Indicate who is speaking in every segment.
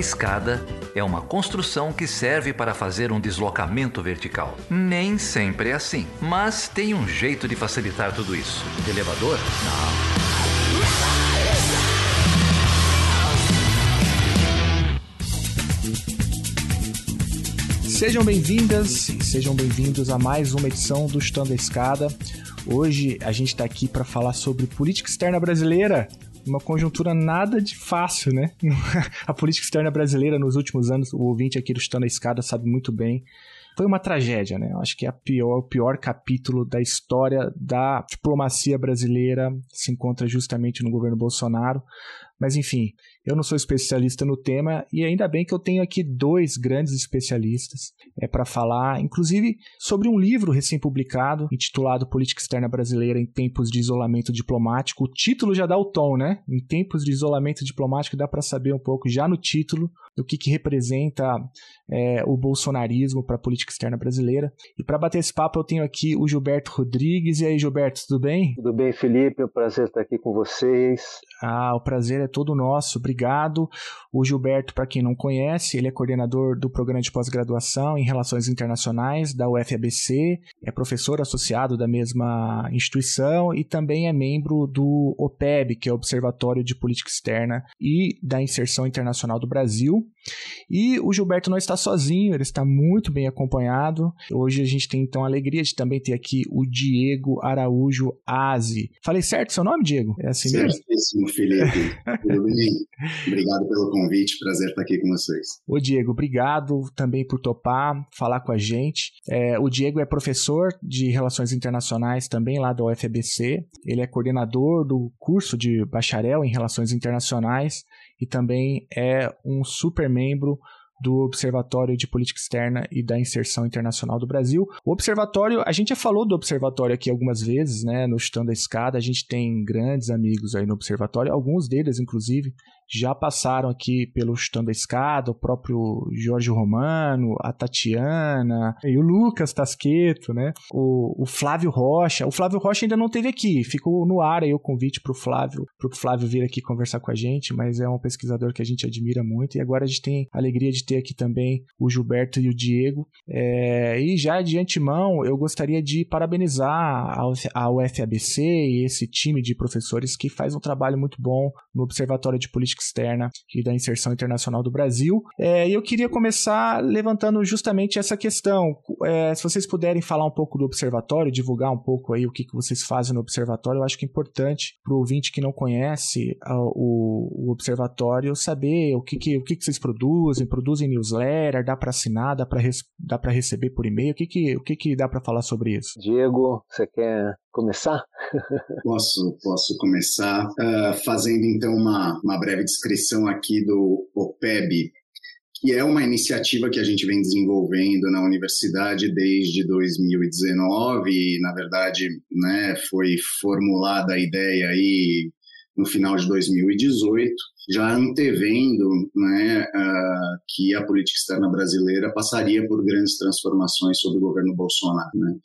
Speaker 1: escada é uma construção que serve para fazer um deslocamento vertical. Nem sempre é assim, mas tem um jeito de facilitar tudo isso. elevador? Não.
Speaker 2: Sejam bem-vindas e sejam bem-vindos a mais uma edição do Estando a Escada. Hoje a gente está aqui para falar sobre política externa brasileira, uma conjuntura nada de fácil, né? a política externa brasileira nos últimos anos, o ouvinte aqui do Estando a Escada sabe muito bem, foi uma tragédia, né? Eu acho que é pior, o pior capítulo da história da diplomacia brasileira se encontra justamente no governo Bolsonaro. Mas enfim, eu não sou especialista no tema e ainda bem que eu tenho aqui dois grandes especialistas é para falar, inclusive sobre um livro recém-publicado intitulado Política Externa Brasileira em Tempos de Isolamento Diplomático. O título já dá o tom, né? Em tempos de isolamento diplomático dá para saber um pouco já no título do que, que representa é, o bolsonarismo para a política externa brasileira. E para bater esse papo eu tenho aqui o Gilberto Rodrigues. E aí, Gilberto, tudo bem?
Speaker 3: Tudo bem, Felipe. É um prazer estar aqui com vocês.
Speaker 2: Ah, o prazer é todo nosso, obrigado. O Gilberto, para quem não conhece, ele é coordenador do programa de pós-graduação em Relações Internacionais da UFABC, é professor associado da mesma instituição e também é membro do OPEB, que é o Observatório de Política Externa e da Inserção Internacional do Brasil. E o Gilberto não está sozinho, ele está muito bem acompanhado. Hoje a gente tem então a alegria de também ter aqui o Diego Araújo Aze. Falei certo seu nome, Diego?
Speaker 4: É assim mesmo? Certíssimo, Felipe. Tudo bem? Obrigado pelo convite, prazer estar aqui com vocês.
Speaker 2: Ô Diego, obrigado também por topar, falar com a gente. É, o Diego é professor de Relações Internacionais também lá da UFBC. Ele é coordenador do curso de bacharel em Relações Internacionais e também é um super membro do Observatório de Política Externa e da Inserção Internacional do Brasil. O Observatório, a gente já falou do Observatório aqui algumas vezes, né, no Chutando da Escada, a gente tem grandes amigos aí no Observatório, alguns deles, inclusive, já passaram aqui pelo Chutando a Escada, o próprio Jorge Romano, a Tatiana, e o Lucas Tasqueto, né? O, o, Flávio Rocha. O Flávio Rocha ainda não teve aqui, ficou no ar aí o convite para o Flávio, pro Flávio vir aqui conversar com a gente, mas é um pesquisador que a gente admira muito. E agora a gente tem a alegria de ter aqui também o Gilberto e o Diego. É, e já de antemão, eu gostaria de parabenizar a UFABC e esse time de professores que faz um trabalho muito bom no Observatório de Política política externa e da inserção internacional do Brasil. É, eu queria começar levantando justamente essa questão. É, se vocês puderem falar um pouco do observatório, divulgar um pouco aí o que, que vocês fazem no observatório, eu acho que é importante para o ouvinte que não conhece o, o, observatório saber o que, que, o que, que vocês produzem, produzem newsletter, dá para assinar, dá para receber por e-mail, o que, que, o que, que dá para falar sobre isso?
Speaker 3: Diego, você quer começar?
Speaker 4: posso, posso começar uh, fazendo então uma, uma breve descrição aqui do OPEB, que é uma iniciativa que a gente vem desenvolvendo na universidade desde 2019 e, na verdade, né, foi formulada a ideia aí no final de 2018, já antevendo né, uh, que a política externa brasileira passaria por grandes transformações sob o governo Bolsonaro. Né.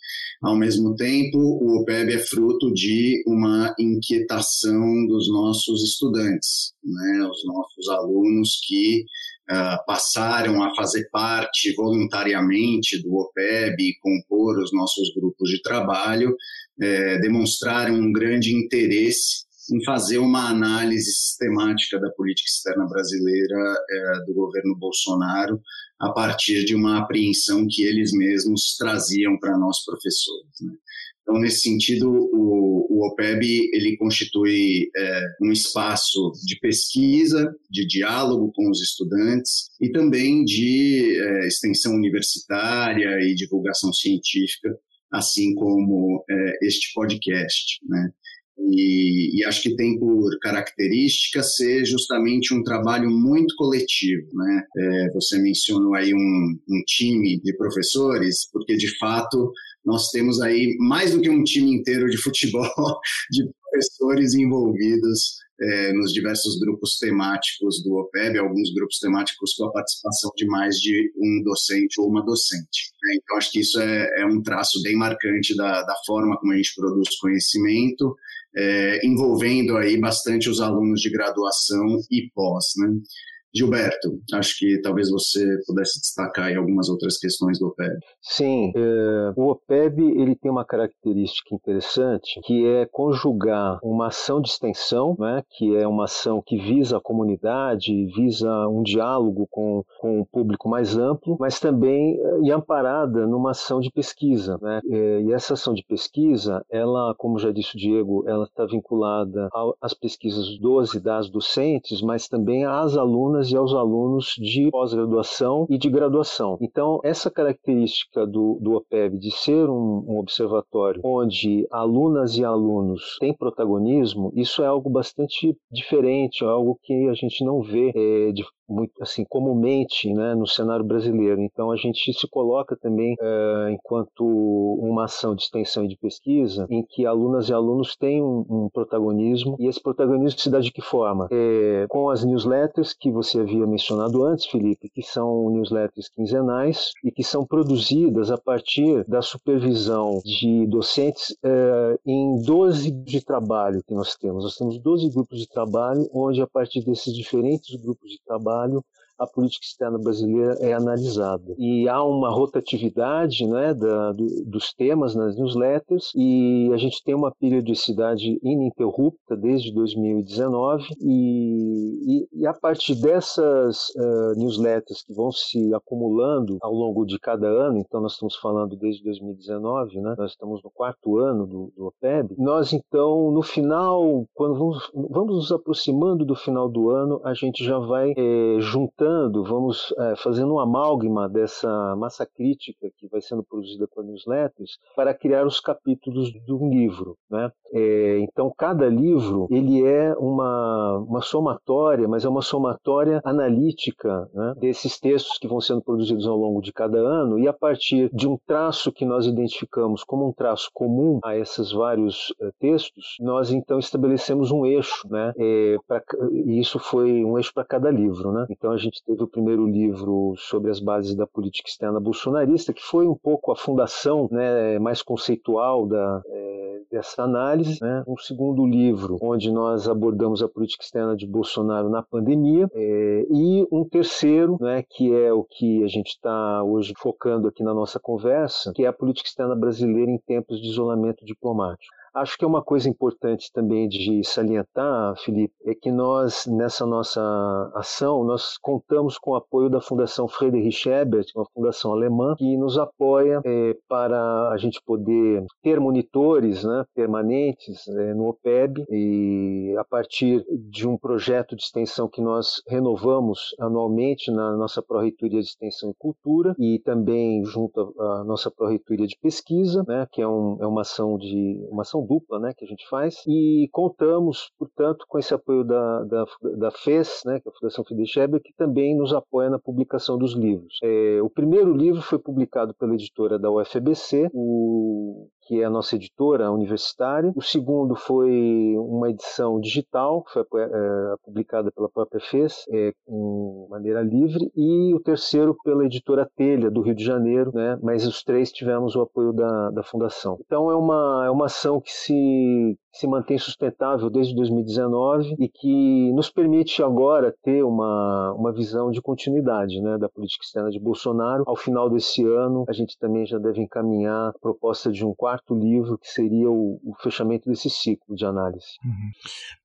Speaker 4: Ao mesmo tempo, o OPEB é fruto de uma inquietação dos nossos estudantes, né, os nossos alunos que Uh, passaram a fazer parte voluntariamente do OPEB e compor os nossos grupos de trabalho, eh, demonstraram um grande interesse em fazer uma análise sistemática da política externa brasileira é, do governo Bolsonaro a partir de uma apreensão que eles mesmos traziam para nós professores. Né? Então, nesse sentido, o, o OPEB ele constitui é, um espaço de pesquisa, de diálogo com os estudantes e também de é, extensão universitária e divulgação científica, assim como é, este podcast. Né? E, e, acho que tem por característica ser justamente um trabalho muito coletivo. Né? É, você mencionou aí um, um time de professores, porque de fato nós temos aí mais do que um time inteiro de futebol de professores envolvidos é, nos diversos grupos temáticos do OPEB, alguns grupos temáticos com a participação de mais de um docente ou uma docente. Né? Então, acho que isso é, é um traço bem marcante da, da forma como a gente produz conhecimento é, envolvendo aí bastante os alunos de graduação e pós, né? Gilberto, acho que talvez você pudesse destacar aí algumas outras questões do OPEB.
Speaker 3: Sim, é, o OPEB ele tem uma característica interessante que é conjugar uma ação de extensão, né, que é uma ação que visa a comunidade, visa um diálogo com, com o público mais amplo, mas também e amparada numa ação de pesquisa. Né? É, e essa ação de pesquisa, ela, como já disse o Diego, ela está vinculada às pesquisas dos e das docentes, mas também às alunas alunas e aos alunos de pós-graduação e de graduação. Então, essa característica do, do OPEB de ser um, um observatório onde alunas e alunos têm protagonismo, isso é algo bastante diferente, é algo que a gente não vê é, de muito assim comumente né, no cenário brasileiro. Então a gente se coloca também é, enquanto uma ação de extensão e de pesquisa em que alunas e alunos têm um, um protagonismo e esse protagonismo se dá de que forma? É, com as newsletters que você havia mencionado antes, Felipe, que são newsletters quinzenais e que são produzidas a partir da supervisão de docentes é, em 12 de trabalho que nós temos. Nós temos 12 grupos de trabalho onde a partir desses diferentes grupos de trabalho trabalho a política externa brasileira é analisada. E há uma rotatividade né, da, do, dos temas nas newsletters e a gente tem uma periodicidade ininterrupta desde 2019 e, e, e a partir dessas uh, newsletters que vão se acumulando ao longo de cada ano, então nós estamos falando desde 2019, né, nós estamos no quarto ano do, do OPEB, nós então no final, quando vamos, vamos nos aproximando do final do ano, a gente já vai é, juntando vamos é, fazendo um amálgama dessa massa crítica que vai sendo produzida por newsletters para criar os capítulos de um livro. Né? É, então, cada livro ele é uma, uma somatória, mas é uma somatória analítica né, desses textos que vão sendo produzidos ao longo de cada ano e a partir de um traço que nós identificamos como um traço comum a esses vários é, textos, nós então estabelecemos um eixo, né? É, pra, e isso foi um eixo para cada livro, né? Então a gente gente teve o primeiro livro sobre as bases da política externa bolsonarista, que foi um pouco a fundação né, mais conceitual da, é, dessa análise. Né? Um segundo livro, onde nós abordamos a política externa de Bolsonaro na pandemia. É, e um terceiro, né, que é o que a gente está hoje focando aqui na nossa conversa, que é a política externa brasileira em tempos de isolamento diplomático. Acho que é uma coisa importante também de salientar, Felipe, é que nós, nessa nossa ação, nós contamos com o apoio da Fundação Friedrich Ebert, uma fundação alemã, que nos apoia é, para a gente poder ter monitores né, permanentes é, no OPEB. E a partir de um projeto de extensão que nós renovamos anualmente na nossa Pró-Reitoria de Extensão e Cultura e também junto à nossa Pró-Reitoria de Pesquisa, né, que é, um, é uma ação de uma ação dupla né, que a gente faz, e contamos, portanto, com esse apoio da, da, da FES, né, que é a Fundação Friedrich que também nos apoia na publicação dos livros. É, o primeiro livro foi publicado pela editora da UFBC, o que é a nossa editora universitária. O segundo foi uma edição digital, que foi é, publicada pela própria FES, é, maneira livre. E o terceiro pela editora Telha, do Rio de Janeiro, né? mas os três tivemos o apoio da, da Fundação. Então é uma, é uma ação que se, se mantém sustentável desde 2019 e que nos permite agora ter uma, uma visão de continuidade né, da política externa de Bolsonaro. Ao final desse ano, a gente também já deve encaminhar a proposta de um quarto livro, que seria o, o fechamento desse ciclo de análise.
Speaker 2: Uhum.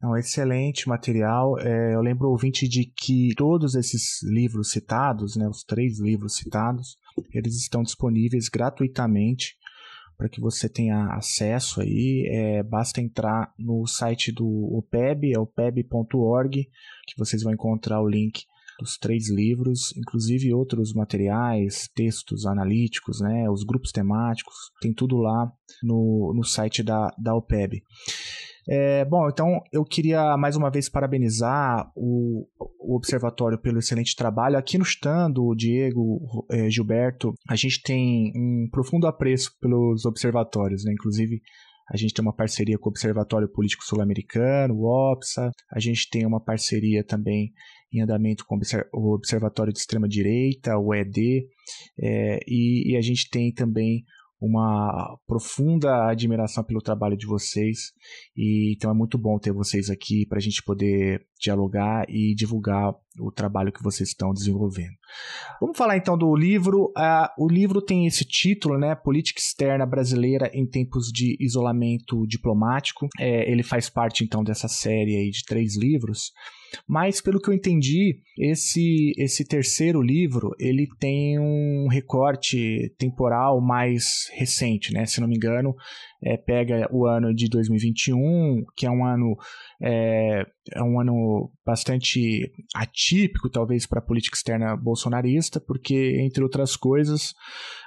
Speaker 2: Não, excelente material. É, eu lembro, ouvinte, de que todos esses livros citados, né, os três livros citados, eles estão disponíveis gratuitamente para que você tenha acesso aí, é, basta entrar no site do OPEB, é opeb.org, que vocês vão encontrar o link dos três livros, inclusive outros materiais, textos analíticos, né, os grupos temáticos, tem tudo lá no, no site da, da OPEB. É, bom, então eu queria mais uma vez parabenizar o, o Observatório pelo excelente trabalho. Aqui no stand, o Diego, é, Gilberto, a gente tem um profundo apreço pelos observatórios, né? Inclusive, a gente tem uma parceria com o Observatório Político Sul-Americano, o OPSA. A gente tem uma parceria também em andamento com o Observatório de Extrema Direita, o ED. É, e, e, a gente tem também uma profunda admiração pelo trabalho de vocês e então é muito bom ter vocês aqui para a gente poder dialogar e divulgar o trabalho que vocês estão desenvolvendo. Vamos falar então do livro. Uh, o livro tem esse título, né? Política Externa Brasileira em Tempos de Isolamento Diplomático. É, ele faz parte então dessa série de três livros. Mas pelo que eu entendi, esse esse terceiro livro ele tem um recorte temporal mais recente, né? Se não me engano, é, pega o ano de 2021, que é um ano é, é um ano bastante atípico, talvez, para a política externa bolsonarista, porque, entre outras coisas,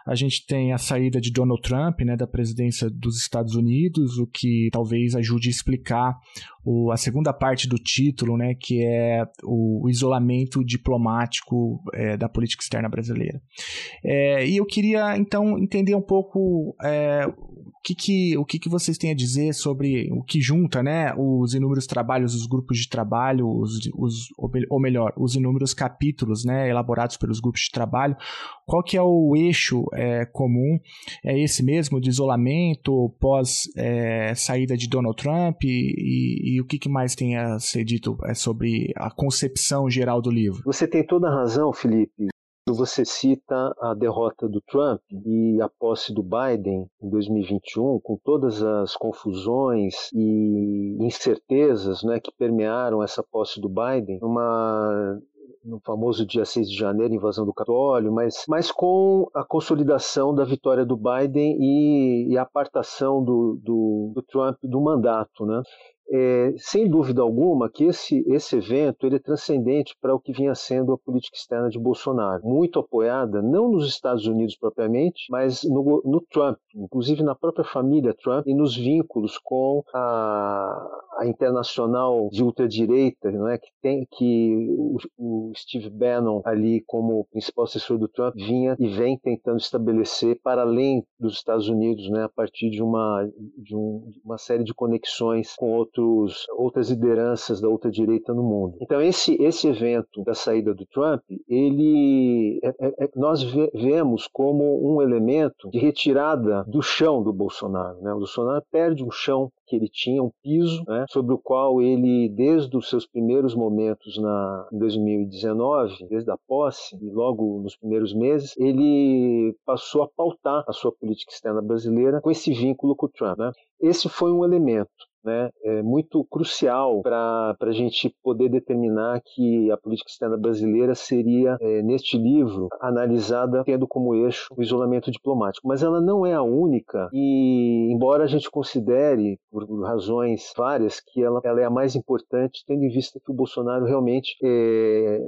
Speaker 2: a gente tem a saída de Donald Trump né, da presidência dos Estados Unidos, o que talvez ajude a explicar o, a segunda parte do título, né, que é o, o isolamento diplomático é, da política externa brasileira. É, e eu queria, então, entender um pouco é, que que, o que, que vocês têm a dizer sobre o que junta né, os inúmeros trabalhos, os grupos de trabalho, os, os, ou melhor, os inúmeros capítulos né, elaborados pelos grupos de trabalho. Qual que é o eixo é, comum? É esse mesmo, de isolamento pós é, saída de Donald Trump? E, e, e, o que, que mais tem a ser dito é, sobre a concepção geral do livro?
Speaker 3: Você tem toda a razão, Felipe você cita a derrota do Trump e a posse do Biden em 2021, com todas as confusões e incertezas né, que permearam essa posse do Biden, uma no famoso dia 6 de janeiro, invasão do Capitólio, mas, mas com a consolidação da vitória do Biden e, e a apartação do, do, do Trump do mandato. Né? É, sem dúvida alguma que esse, esse evento ele é transcendente para o que vinha sendo a política externa de Bolsonaro, muito apoiada não nos Estados Unidos propriamente, mas no, no Trump, inclusive na própria família Trump e nos vínculos com a, a internacional de ultradireita, não é? Que tem que o, o Steve Bannon ali como principal assessor do Trump vinha e vem tentando estabelecer para além dos Estados Unidos, né, a partir de uma de um, uma série de conexões com outros outros, outras lideranças da outra direita no mundo. Então esse esse evento da saída do Trump, ele é, é, é nós vemos como um elemento de retirada do chão do Bolsonaro. Né? O Bolsonaro perde um chão que ele tinha, um piso né, sobre o qual ele, desde os seus primeiros momentos na, em 2019, desde a posse e logo nos primeiros meses, ele passou a pautar a sua política externa brasileira com esse vínculo com o Trump. Né? Esse foi um elemento né, é muito crucial para a gente poder determinar que a política externa brasileira seria, é, neste livro, analisada tendo como eixo o isolamento diplomático. Mas ela não é a única, e embora a gente considere, por razões várias, que ela, ela é a mais importante, tendo em vista que o Bolsonaro realmente é,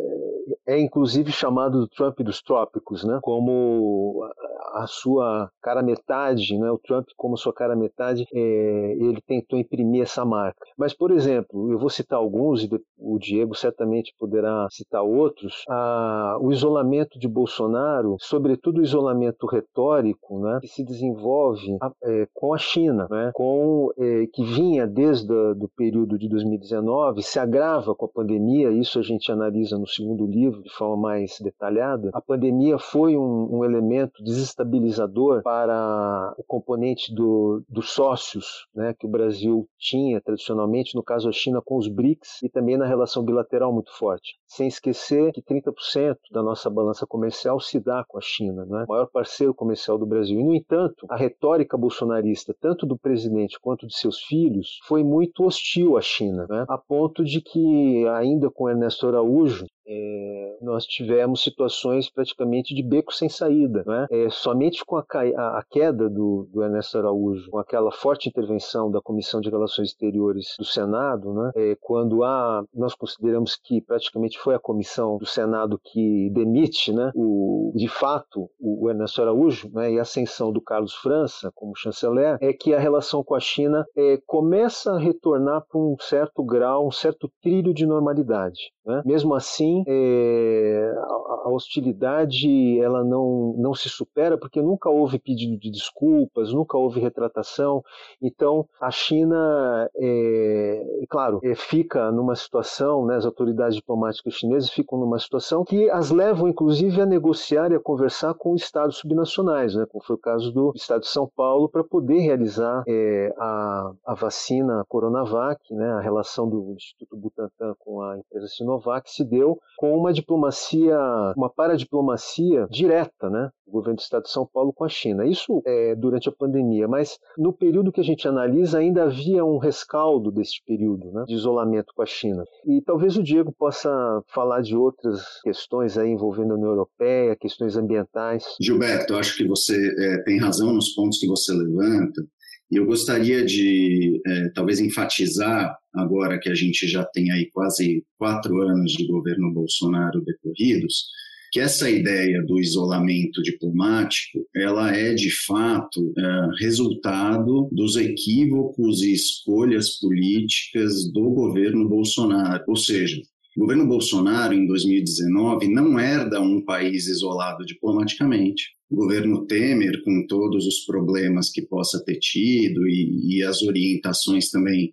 Speaker 3: é inclusive chamado do Trump dos trópicos, né, como a sua cara metade, né, o Trump como sua cara metade, é, ele tentou imprimir essa marca. Mas, por exemplo, eu vou citar alguns e o Diego certamente poderá citar outros. A, o isolamento de Bolsonaro, sobretudo o isolamento retórico, né, que se desenvolve a, é, com a China, né, com é, que vinha desde o período de 2019, se agrava com a pandemia. Isso a gente analisa no segundo livro de forma mais detalhada. A pandemia foi um, um elemento desestabilizador estabilizador para o componente do, dos sócios né, que o Brasil tinha tradicionalmente, no caso a China com os BRICS, e também na relação bilateral muito forte. Sem esquecer que 30% da nossa balança comercial se dá com a China, né, o maior parceiro comercial do Brasil. E, no entanto, a retórica bolsonarista, tanto do presidente quanto de seus filhos, foi muito hostil à China, né, a ponto de que, ainda com Ernesto Araújo, é, nós tivemos situações praticamente de beco sem saída. Né? É, somente com a, a, a queda do, do, Ernesto Araújo, com aquela forte intervenção da Comissão de Relações Exteriores do Senado, né? é, quando há, nós consideramos que praticamente foi a comissão do Senado que demite, né? o, de fato, o, o Ernesto Araújo né? e a ascensão do Carlos França como chanceler, é que a relação com a China é, começa a retornar para um certo grau, um certo trilho de normalidade. Né? Mesmo assim, é, a, a, hostilidade ela não, não se supera porque nunca houve pedido de desculpas, nunca houve retratação. Então, a China, é, claro, é, fica numa situação, né, as autoridades diplomáticas chinesas ficam numa situação que as levam, inclusive, a negociar e a conversar com estados subnacionais, né, como foi o caso do estado de São Paulo, para poder realizar é, a, a vacina Coronavac, né, a relação do Instituto Butantan com a empresa Sinovac se deu com uma diplomacia, uma paradiplomacia direta, né, do governo do estado de São Paulo com a China. Isso é durante a pandemia, mas no período que a gente analisa ainda havia um rescaldo desse período, né, de isolamento com a China. E talvez o Diego possa falar de outras questões aí envolvendo a União Europeia, questões ambientais.
Speaker 4: Gilberto, acho que você é, tem razão nos pontos que você levanta. Eu gostaria de é, talvez enfatizar, agora que a gente já tem aí quase quatro anos de governo Bolsonaro decorridos, que essa ideia do isolamento diplomático, ela é de fato é, resultado dos equívocos e escolhas políticas do governo Bolsonaro. Ou seja, o governo Bolsonaro, em 2019, não herda um país isolado diplomaticamente. Governo Temer, com todos os problemas que possa ter tido e, e as orientações também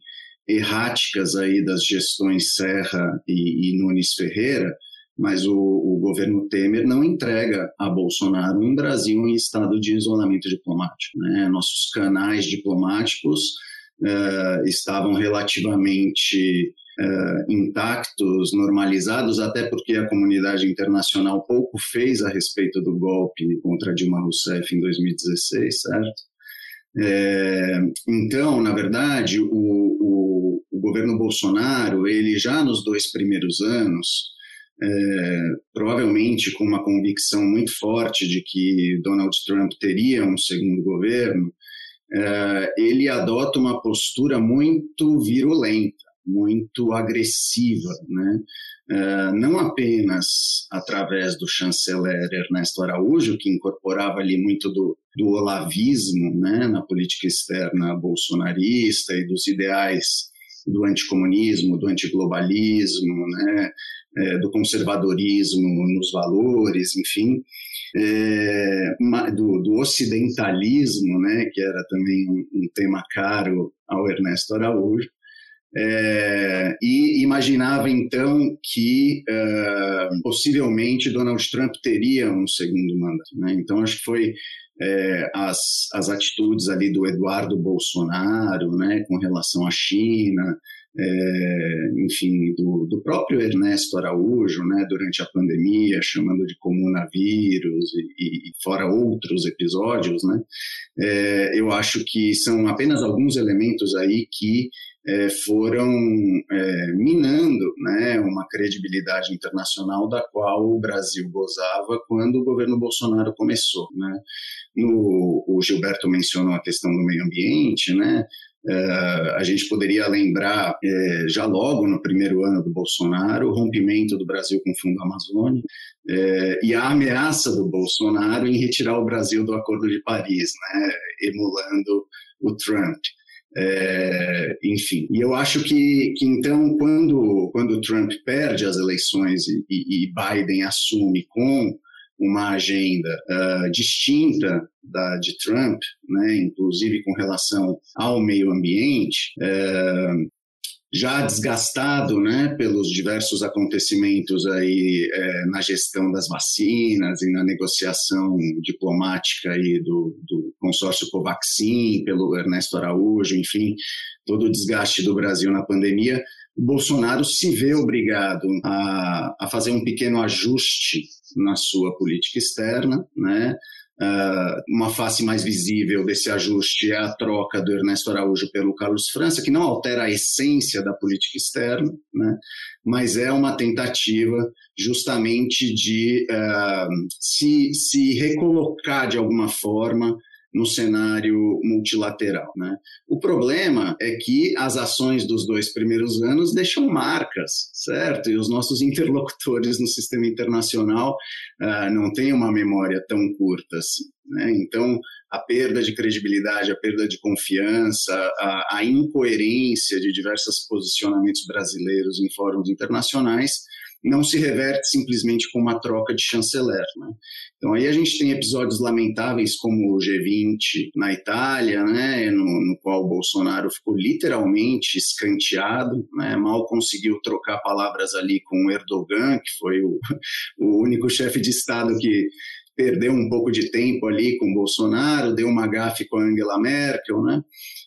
Speaker 4: erráticas aí das gestões Serra e, e Nunes Ferreira, mas o, o, governo Temer não entrega a Bolsonaro um Brasil em estado de isolamento diplomático. Né? Nossos canais diplomáticos uh, estavam relativamente uh, intactos, normalizados, até porque a comunidade internacional pouco fez a respeito do golpe contra Dilma Rousseff em 2016, certo? É, então, na verdade, o, o, o, governo Bolsonaro, ele já nos dois primeiros anos, é, provavelmente com uma convicção muito forte de que Donald Trump teria um segundo governo, é, ele adota uma postura muito virulenta muito agressiva, né? Uh, não apenas através do chanceler Ernesto Araújo, que incorporava ali muito do, do olavismo né, na política externa bolsonarista e dos ideais do anticomunismo, do antiglobalismo, né, é, do conservadorismo nos valores, enfim, é, do, do, ocidentalismo, né, que era também um, um tema caro ao Ernesto Araújo, é, e imaginava então que é, possivelmente Donald Trump teria um segundo mandato. Né? Então acho que foi é, as, as atitudes ali do Eduardo Bolsonaro, né, com relação à China, é, enfim, do, do, próprio Ernesto Araújo, né, durante a pandemia, chamando de comunavírus e, e fora outros episódios, né, é, eu acho que são apenas alguns elementos aí que é, foram é, minando né, uma credibilidade internacional da qual o Brasil gozava quando o governo Bolsonaro começou. Né? No, o Gilberto mencionou a questão do meio ambiente, né? Uh, a gente poderia lembrar, é, já logo no primeiro ano do Bolsonaro, o rompimento do Brasil com o Fundo Amazônia é, e a ameaça do Bolsonaro em retirar o Brasil do Acordo de Paris, né, emulando o Trump. É, enfim, e eu acho que, que então, quando, quando Trump perde as eleições e, e Biden assume com uma agenda uh, distinta da de Trump, né, inclusive com relação ao meio ambiente, uh, já desgastado né, pelos diversos acontecimentos aí é, na gestão das vacinas e na negociação diplomática aí do, do consórcio Covaxin, pelo Ernesto Araújo, enfim, todo o desgaste do Brasil na pandemia, Bolsonaro se vê obrigado a, a fazer um pequeno ajuste na sua política externa, né? Uh, uma face mais visível desse ajuste é a troca do Ernesto Araújo pelo Carlos França, que não altera a essência da política externa, né? mas é uma tentativa justamente de uh, se, se recolocar de alguma forma no cenário multilateral. Né? O problema é que as ações dos dois primeiros anos deixam marcas, certo? E os nossos interlocutores no sistema internacional uh, não têm uma memória tão curta assim. Né? Então, a perda de credibilidade, a perda de confiança, a, a incoerência de diversos posicionamentos brasileiros em fóruns internacionais não se reverte simplesmente com uma troca de chanceler. Né? Então aí a gente tem episódios lamentáveis como o G20 na Itália, né, no, no qual Bolsonaro ficou literalmente escanteado, né, mal conseguiu trocar palavras ali com Erdogan, que foi o, o único chefe de Estado que perdeu um pouco de tempo ali com Bolsonaro, deu uma gafe com Angela Merkel, né?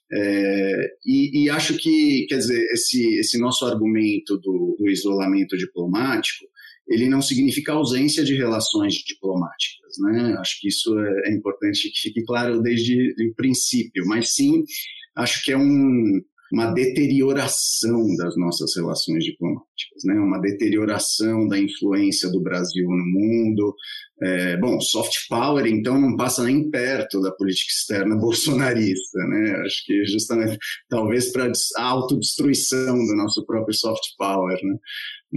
Speaker 4: É, e, e, acho que, quer dizer, esse, esse nosso argumento do, do, isolamento diplomático, ele não significa ausência de relações diplomáticas, né? Acho que isso é, é importante que fique claro desde o princípio, mas sim, acho que é um, uma deterioração das nossas relações diplomáticas, né? uma deterioração da influência do Brasil no mundo. É, bom, soft power, então, não passa nem perto da política externa bolsonarista. Né? Acho que justamente, talvez para a autodestruição do nosso próprio soft power. Né?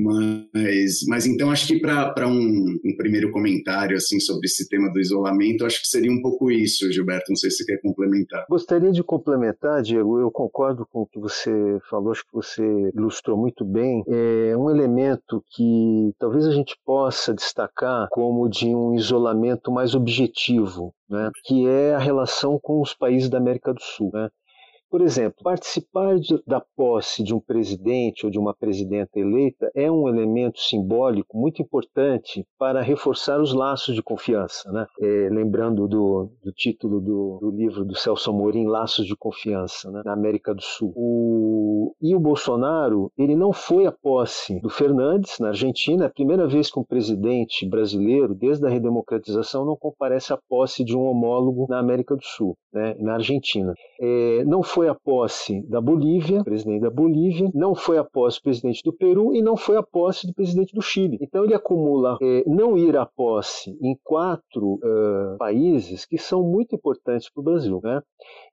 Speaker 4: Mas, mas então acho que para um, um, primeiro comentário assim sobre esse tema do isolamento, acho que seria um pouco isso, Gilberto. Não sei se você quer complementar.
Speaker 3: Gostaria de complementar, Diego. Eu concordo com o que você falou, acho que você ilustrou muito bem. É um elemento que talvez a gente possa destacar como de um isolamento mais objetivo, né? que é a relação com os países da América do Sul. Né? Por exemplo, participar de, da posse de um presidente ou de uma presidenta eleita é um elemento simbólico muito importante para reforçar os laços de confiança. Né? É, lembrando do, do título do, do, livro do Celso Amorim, Laços de Confiança, né? na América do Sul. O, e o Bolsonaro, ele não foi à posse do Fernandes, na Argentina, é a primeira vez que um presidente brasileiro, desde a redemocratização, não comparece à posse de um homólogo na América do Sul, né? na Argentina. É, não foi foi a posse da Bolívia, presidente da Bolívia, não foi a posse do presidente do Peru e não foi a posse do presidente do Chile. Então ele acumula é, não ir à posse em quatro uh, países que são muito importantes para o Brasil. Né?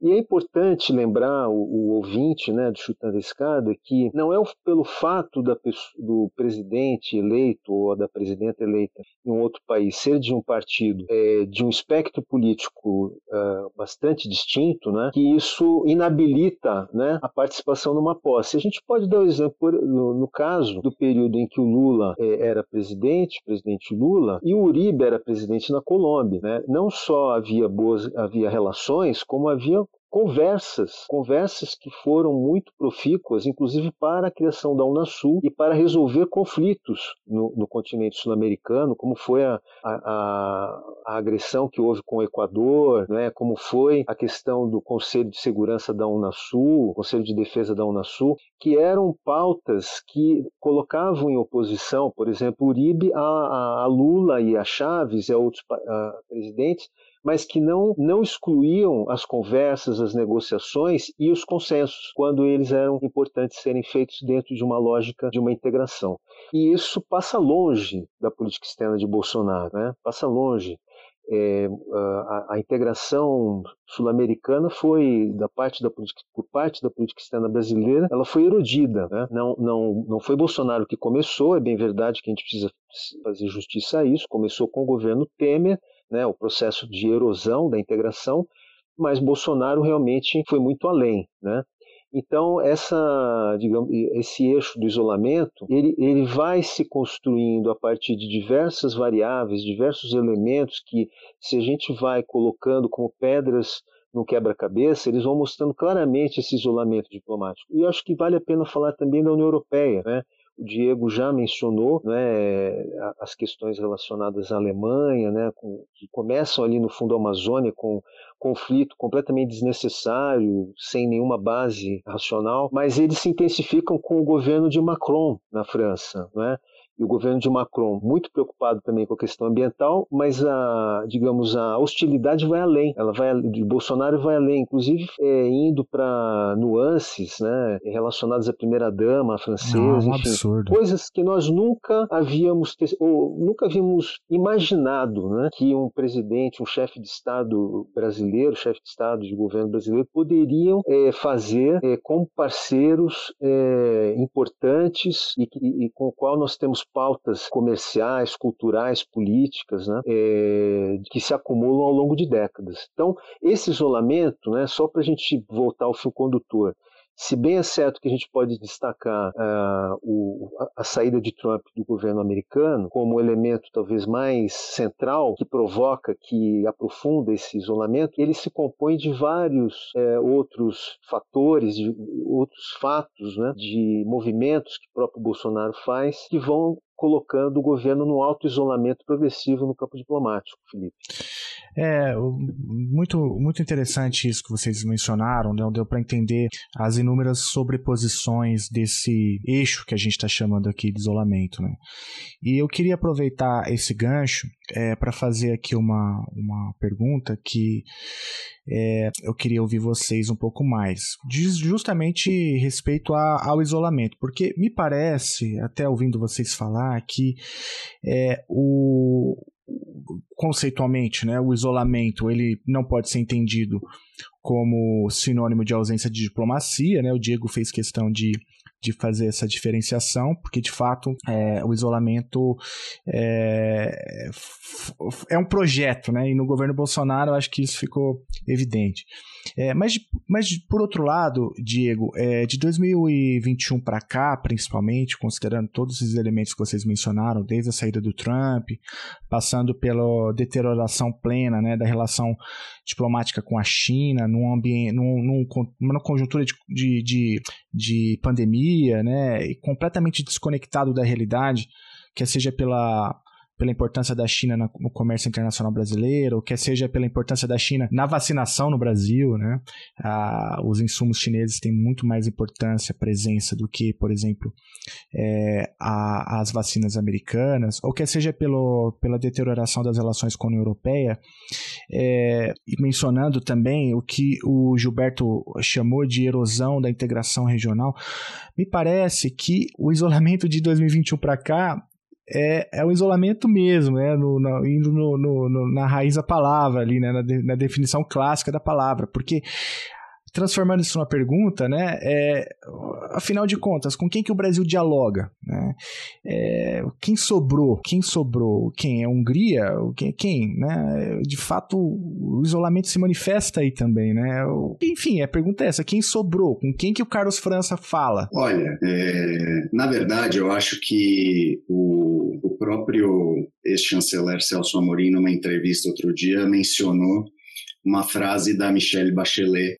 Speaker 3: E é importante lembrar o, o ouvinte né, do Chutando a Escada que não é pelo fato da, do presidente eleito ou da presidenta eleita em um outro país ser de um partido é, de um espectro político uh, bastante distinto, né, que isso inabilita inabilita né, a participação numa posse. A gente pode dar o um exemplo no, no, caso do período em que o Lula eh, era presidente, presidente Lula, e o Uribe era presidente na Colômbia. Né? Não só havia boas havia relações, como havia conversas, conversas que foram muito profícuas, inclusive para a criação da Unasul e para resolver conflitos no, no continente sul-americano, como foi a, a, a, agressão que houve com o Equador, né, como foi a questão do Conselho de Segurança da Unasul, Conselho de Defesa da Unasul, que eram pautas que colocavam em oposição, por exemplo, Uribe a, a Lula e a Chaves e a outros a presidentes, mas que não, não excluíam as conversas, as negociações e os consensos, quando eles eram importantes serem feitos dentro de uma lógica de uma integração. E isso passa longe da política externa de Bolsonaro, né? passa longe. É, a, a, integração sul-americana foi da parte da política, por parte da política externa brasileira, ela foi erodida, né? não, não, não foi Bolsonaro que começou, é bem verdade que a gente precisa fazer justiça a isso, começou com o governo Temer, né, o processo de erosão da integração, mas Bolsonaro realmente foi muito além, né? Então essa, digamos, esse eixo do isolamento, ele, ele vai se construindo a partir de diversas variáveis, diversos elementos que, se a gente vai colocando como pedras no quebra-cabeça, eles vão mostrando claramente esse isolamento diplomático. E acho que vale a pena falar também da União Europeia, né? O Diego já mencionou né, as questões relacionadas à Alemanha, né, com, que começam ali no fundo da Amazônia com conflito completamente desnecessário, sem nenhuma base racional, mas eles se intensificam com o governo de Macron na França, né, e o governo de Macron muito preocupado também com a questão ambiental, mas a, digamos, a hostilidade vai além. Ela vai de Bolsonaro vai além, inclusive é, indo para nuances, né, relacionadas à primeira dama francesa, Não,
Speaker 2: um
Speaker 3: enfim,
Speaker 2: absurdo.
Speaker 3: coisas que nós nunca havíamos ou nunca havíamos imaginado, né, que um presidente, um chefe de estado brasileiro, chefe de estado de governo brasileiro poderiam é, fazer é, como parceiros é, importantes e, e, e com o qual nós temos pautas comerciais, culturais, políticas, né, é, que se acumulam ao longo de décadas. Então, esse isolamento, né, só para a gente voltar ao fio condutor, se bem é certo que a gente pode destacar uh, o, a, saída de Trump do governo americano como elemento talvez mais central que provoca, que aprofunda esse isolamento, ele se compõe de vários é, outros fatores, de outros fatos, né, de movimentos que o próprio Bolsonaro faz, que vão colocando o governo no alto isolamento progressivo no campo diplomático, Felipe.
Speaker 2: É, muito, muito interessante isso que vocês mencionaram, né? deu para entender as inúmeras sobreposições desse eixo que a gente está chamando aqui de isolamento. Né? E eu queria aproveitar esse gancho é, para fazer aqui uma, uma pergunta que é, eu queria ouvir vocês um pouco mais, justamente respeito a, ao isolamento, porque me parece, até ouvindo vocês falar, que é, o, conceitualmente, né, o isolamento ele não pode ser entendido como sinônimo de ausência de diplomacia, né? O Diego fez questão de de fazer essa diferenciação, porque de fato é, o isolamento é, é um projeto, né? E no governo Bolsonaro eu acho que isso ficou evidente. É, mas, mas, por outro lado, Diego, é, de 2021 para cá, principalmente, considerando todos esses elementos que vocês mencionaram, desde a saída do Trump, passando pela deterioração plena né, da relação diplomática com a China, num ambiente, num, num, numa conjuntura de, de, de, de pandemia, né, completamente desconectado da realidade, quer seja pela pela importância da China no comércio internacional brasileiro, quer seja pela importância da China na vacinação no Brasil, né? Ah, os insumos chineses têm muito mais importância, presença do que, por exemplo, é, a, as vacinas americanas, ou quer seja pelo, pela deterioração das relações com a União Europeia, é, e mencionando também o que o Gilberto chamou de erosão da integração regional, me parece que o isolamento de 2021 para cá é, é o isolamento mesmo, né? No, no, indo no, no, na raiz da palavra ali, né? Na, de, na, definição clássica da palavra, porque transformando isso numa pergunta, né? É, afinal de contas, com quem que o Brasil dialoga? Né? É, quem sobrou? Quem sobrou? Quem? É a Hungria? Quem? quem né? De fato, o isolamento se manifesta aí também, né? Enfim, a pergunta é essa: quem sobrou? Com quem que o Carlos França fala?
Speaker 4: Olha, é, na verdade, eu acho que o, o próprio ex-chanceler Celso Amorim, numa entrevista outro dia, mencionou uma frase da Michelle Bachelet,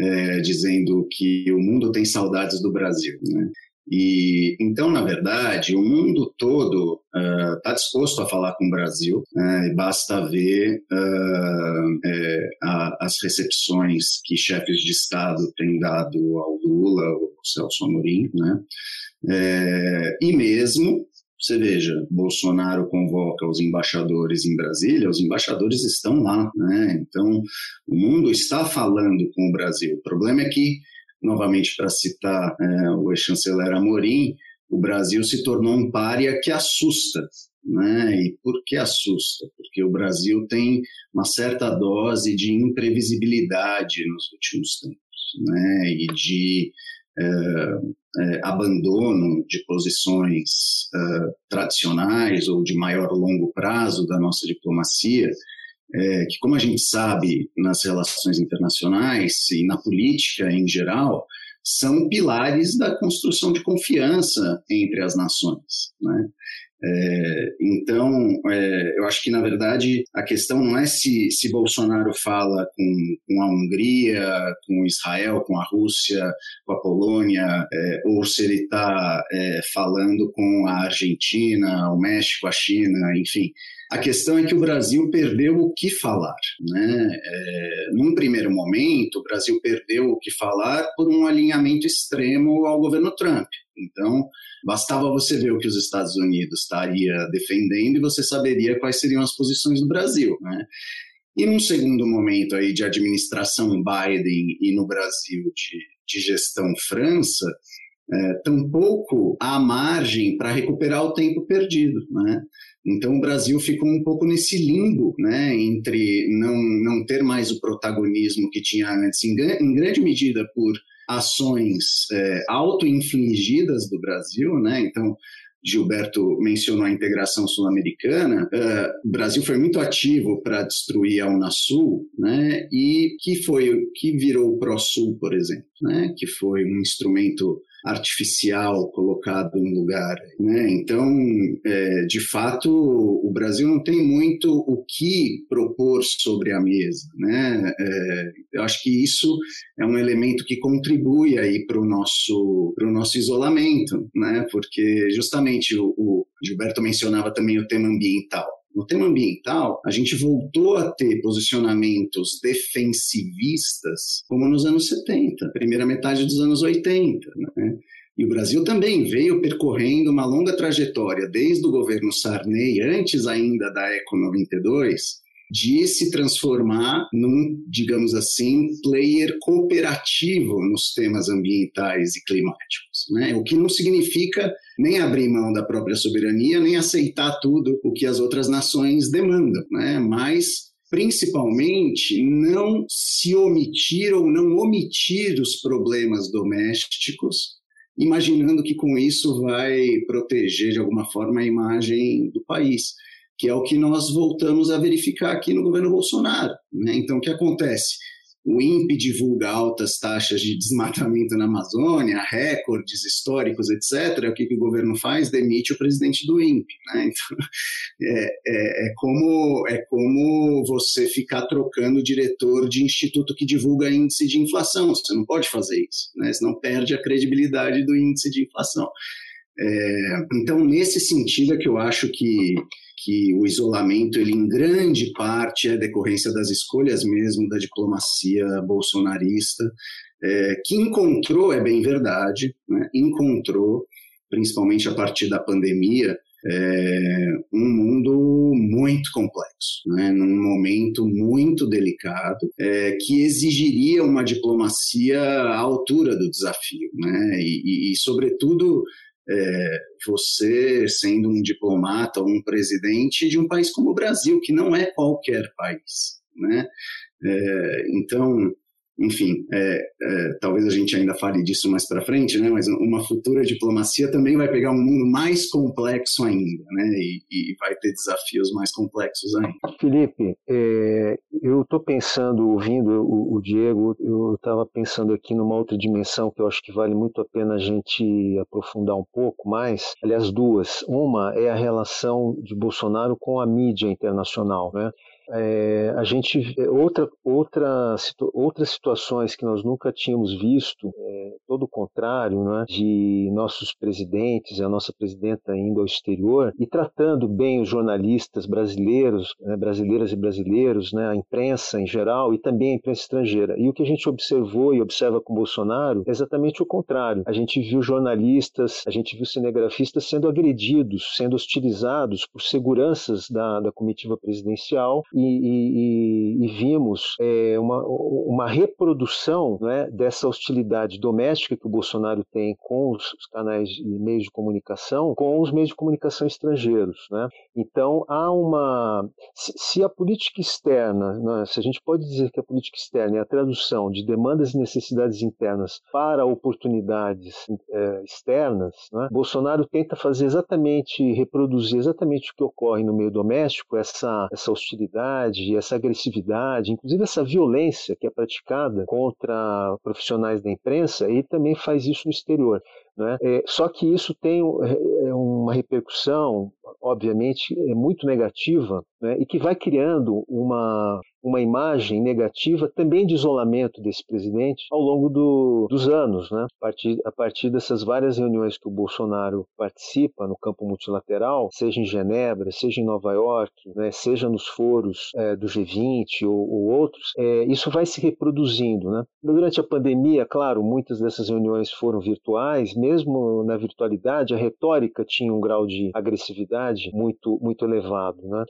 Speaker 4: é, dizendo que o mundo tem saudades do Brasil. Né? E então, na verdade, o mundo todo está uh, disposto a falar com o Brasil. Né? basta ver uh, é, a, as recepções que chefes de Estado têm dado ao Lula, ao Celso Amorim, né? É, e mesmo você veja, Bolsonaro convoca os embaixadores em Brasília, os embaixadores estão lá, né? Então, o mundo está falando com o Brasil. O problema é que, novamente, para citar é, o ex-chanceler Amorim, o Brasil se tornou um pária que assusta, né? E por que assusta? Porque o Brasil tem uma certa dose de imprevisibilidade nos últimos tempos, né? E de é, é, abandono de posições é, tradicionais ou de maior longo prazo da nossa diplomacia, é, que, como a gente sabe, nas relações internacionais e na política em geral, são pilares da construção de confiança entre as nações. Né? É, então, é, eu acho que, na verdade, a questão não é se, se Bolsonaro fala com, com a Hungria, com Israel, com a Rússia, com a Polônia, é, ou se ele está é, falando com a Argentina, o México, a China, enfim. A questão é que o Brasil perdeu o que falar. Né? É, num primeiro momento, o Brasil perdeu o que falar por um alinhamento extremo ao governo Trump. Então, bastava você ver o que os Estados Unidos estaria defendendo e você saberia quais seriam as posições do Brasil, né? E num segundo momento aí de administração Biden e no Brasil de, de gestão França, é, tampouco há margem para recuperar o tempo perdido, né? Então o Brasil ficou um pouco nesse limbo, né, entre não, não ter mais o protagonismo que tinha antes, em, em grande medida por ações é, auto-infligidas do Brasil, né? Então Gilberto mencionou a integração sul-americana, uh, o Brasil foi muito ativo para destruir a Unasul, né? E que foi que virou o ProSul, por exemplo, né? Que foi um instrumento artificial colocado no lugar. Né? Então, é, de fato, o Brasil não tem muito o que propor sobre a mesa. Né? É, eu acho que isso é um elemento que contribui aí para o nosso, nosso isolamento, né? porque justamente o, o Gilberto mencionava também o tema ambiental. No tema ambiental, a gente voltou a ter posicionamentos defensivistas como nos anos 70, primeira metade dos anos 80. Né? E o Brasil também veio percorrendo uma longa trajetória, desde o governo Sarney, antes ainda da Eco 92, de se transformar num, digamos assim, player cooperativo nos temas ambientais e climáticos. Né? O que não significa nem abrir mão da própria soberania, nem aceitar tudo o que as outras nações demandam, né? mas principalmente não se omitir ou não omitir os problemas domésticos imaginando que com isso vai proteger de alguma forma a imagem do país que é o que nós voltamos a verificar aqui no governo Bolsonaro. Né? Então, o que acontece? O INPE divulga altas taxas de desmatamento na Amazônia, recordes históricos, etc. O que, que o governo faz? Demite o presidente do INPE. Né? Então, é, é, é, como, é como você ficar trocando diretor de instituto que divulga índice de inflação. Você não pode fazer isso, né? senão perde a credibilidade do índice de inflação. É, então, nesse sentido é que eu acho que que o isolamento, ele em grande parte é decorrência das escolhas mesmo da diplomacia bolsonarista, é, que encontrou, é bem verdade, né, encontrou, principalmente a partir da pandemia, é, um mundo muito complexo, né, num momento muito delicado, é, que exigiria uma diplomacia à altura do desafio, né, e, e, e sobretudo, é, você sendo um diplomata ou um presidente de um país como o Brasil, que não é qualquer país, né? É, então, enfim, é, é, talvez a gente ainda fale disso mais para frente, né? Mas uma futura diplomacia também vai pegar um mundo mais complexo ainda, né? E, e vai ter desafios mais complexos ainda.
Speaker 3: Felipe, é, eu estou pensando, ouvindo o, o Diego, eu estava pensando aqui numa outra dimensão que eu acho que vale muito a pena a gente aprofundar um pouco mais. Aliás, duas. Uma é a relação de Bolsonaro com a mídia internacional, né? É, a gente outra outra outras situações que nós nunca tínhamos visto é, todo o contrário né, de nossos presidentes a nossa presidenta indo ao exterior e tratando bem os jornalistas brasileiros né, brasileiras e brasileiros né, a imprensa em geral e também a imprensa estrangeira. E o que a gente observou e observa com Bolsonaro é exatamente o contrário. A gente viu jornalistas a gente viu cinegrafistas sendo agredidos sendo hostilizados por seguranças da, da comitiva presidencial e, e, e vimos é, uma, uma reprodução né, dessa hostilidade doméstica que o Bolsonaro tem com os, canais e meios de comunicação, com os meios de comunicação estrangeiros. Né? Então, há uma. Se, se a política externa, né, se a gente pode dizer que a política externa é a tradução de demandas e necessidades internas para oportunidades é, externas, né, Bolsonaro tenta fazer exatamente, reproduzir exatamente o que ocorre no meio doméstico, essa, essa hostilidade essa agressividade, inclusive essa violência que é praticada contra profissionais da imprensa, e também faz isso no exterior. Né? É, só que isso tem é, é uma repercussão, obviamente, é muito negativa né? e que vai criando uma, uma imagem negativa também de isolamento desse presidente ao longo do, dos anos, né? A partir, a partir dessas várias reuniões que o Bolsonaro participa no campo multilateral, seja em Genebra, seja em Nova York, né? seja nos foros é, do G20 ou, ou outros, é, isso vai se reproduzindo, né? Durante a pandemia, claro, muitas dessas reuniões foram virtuais, mesmo na virtualidade, a retórica tinha um grau de agressividade muito, muito elevado, né?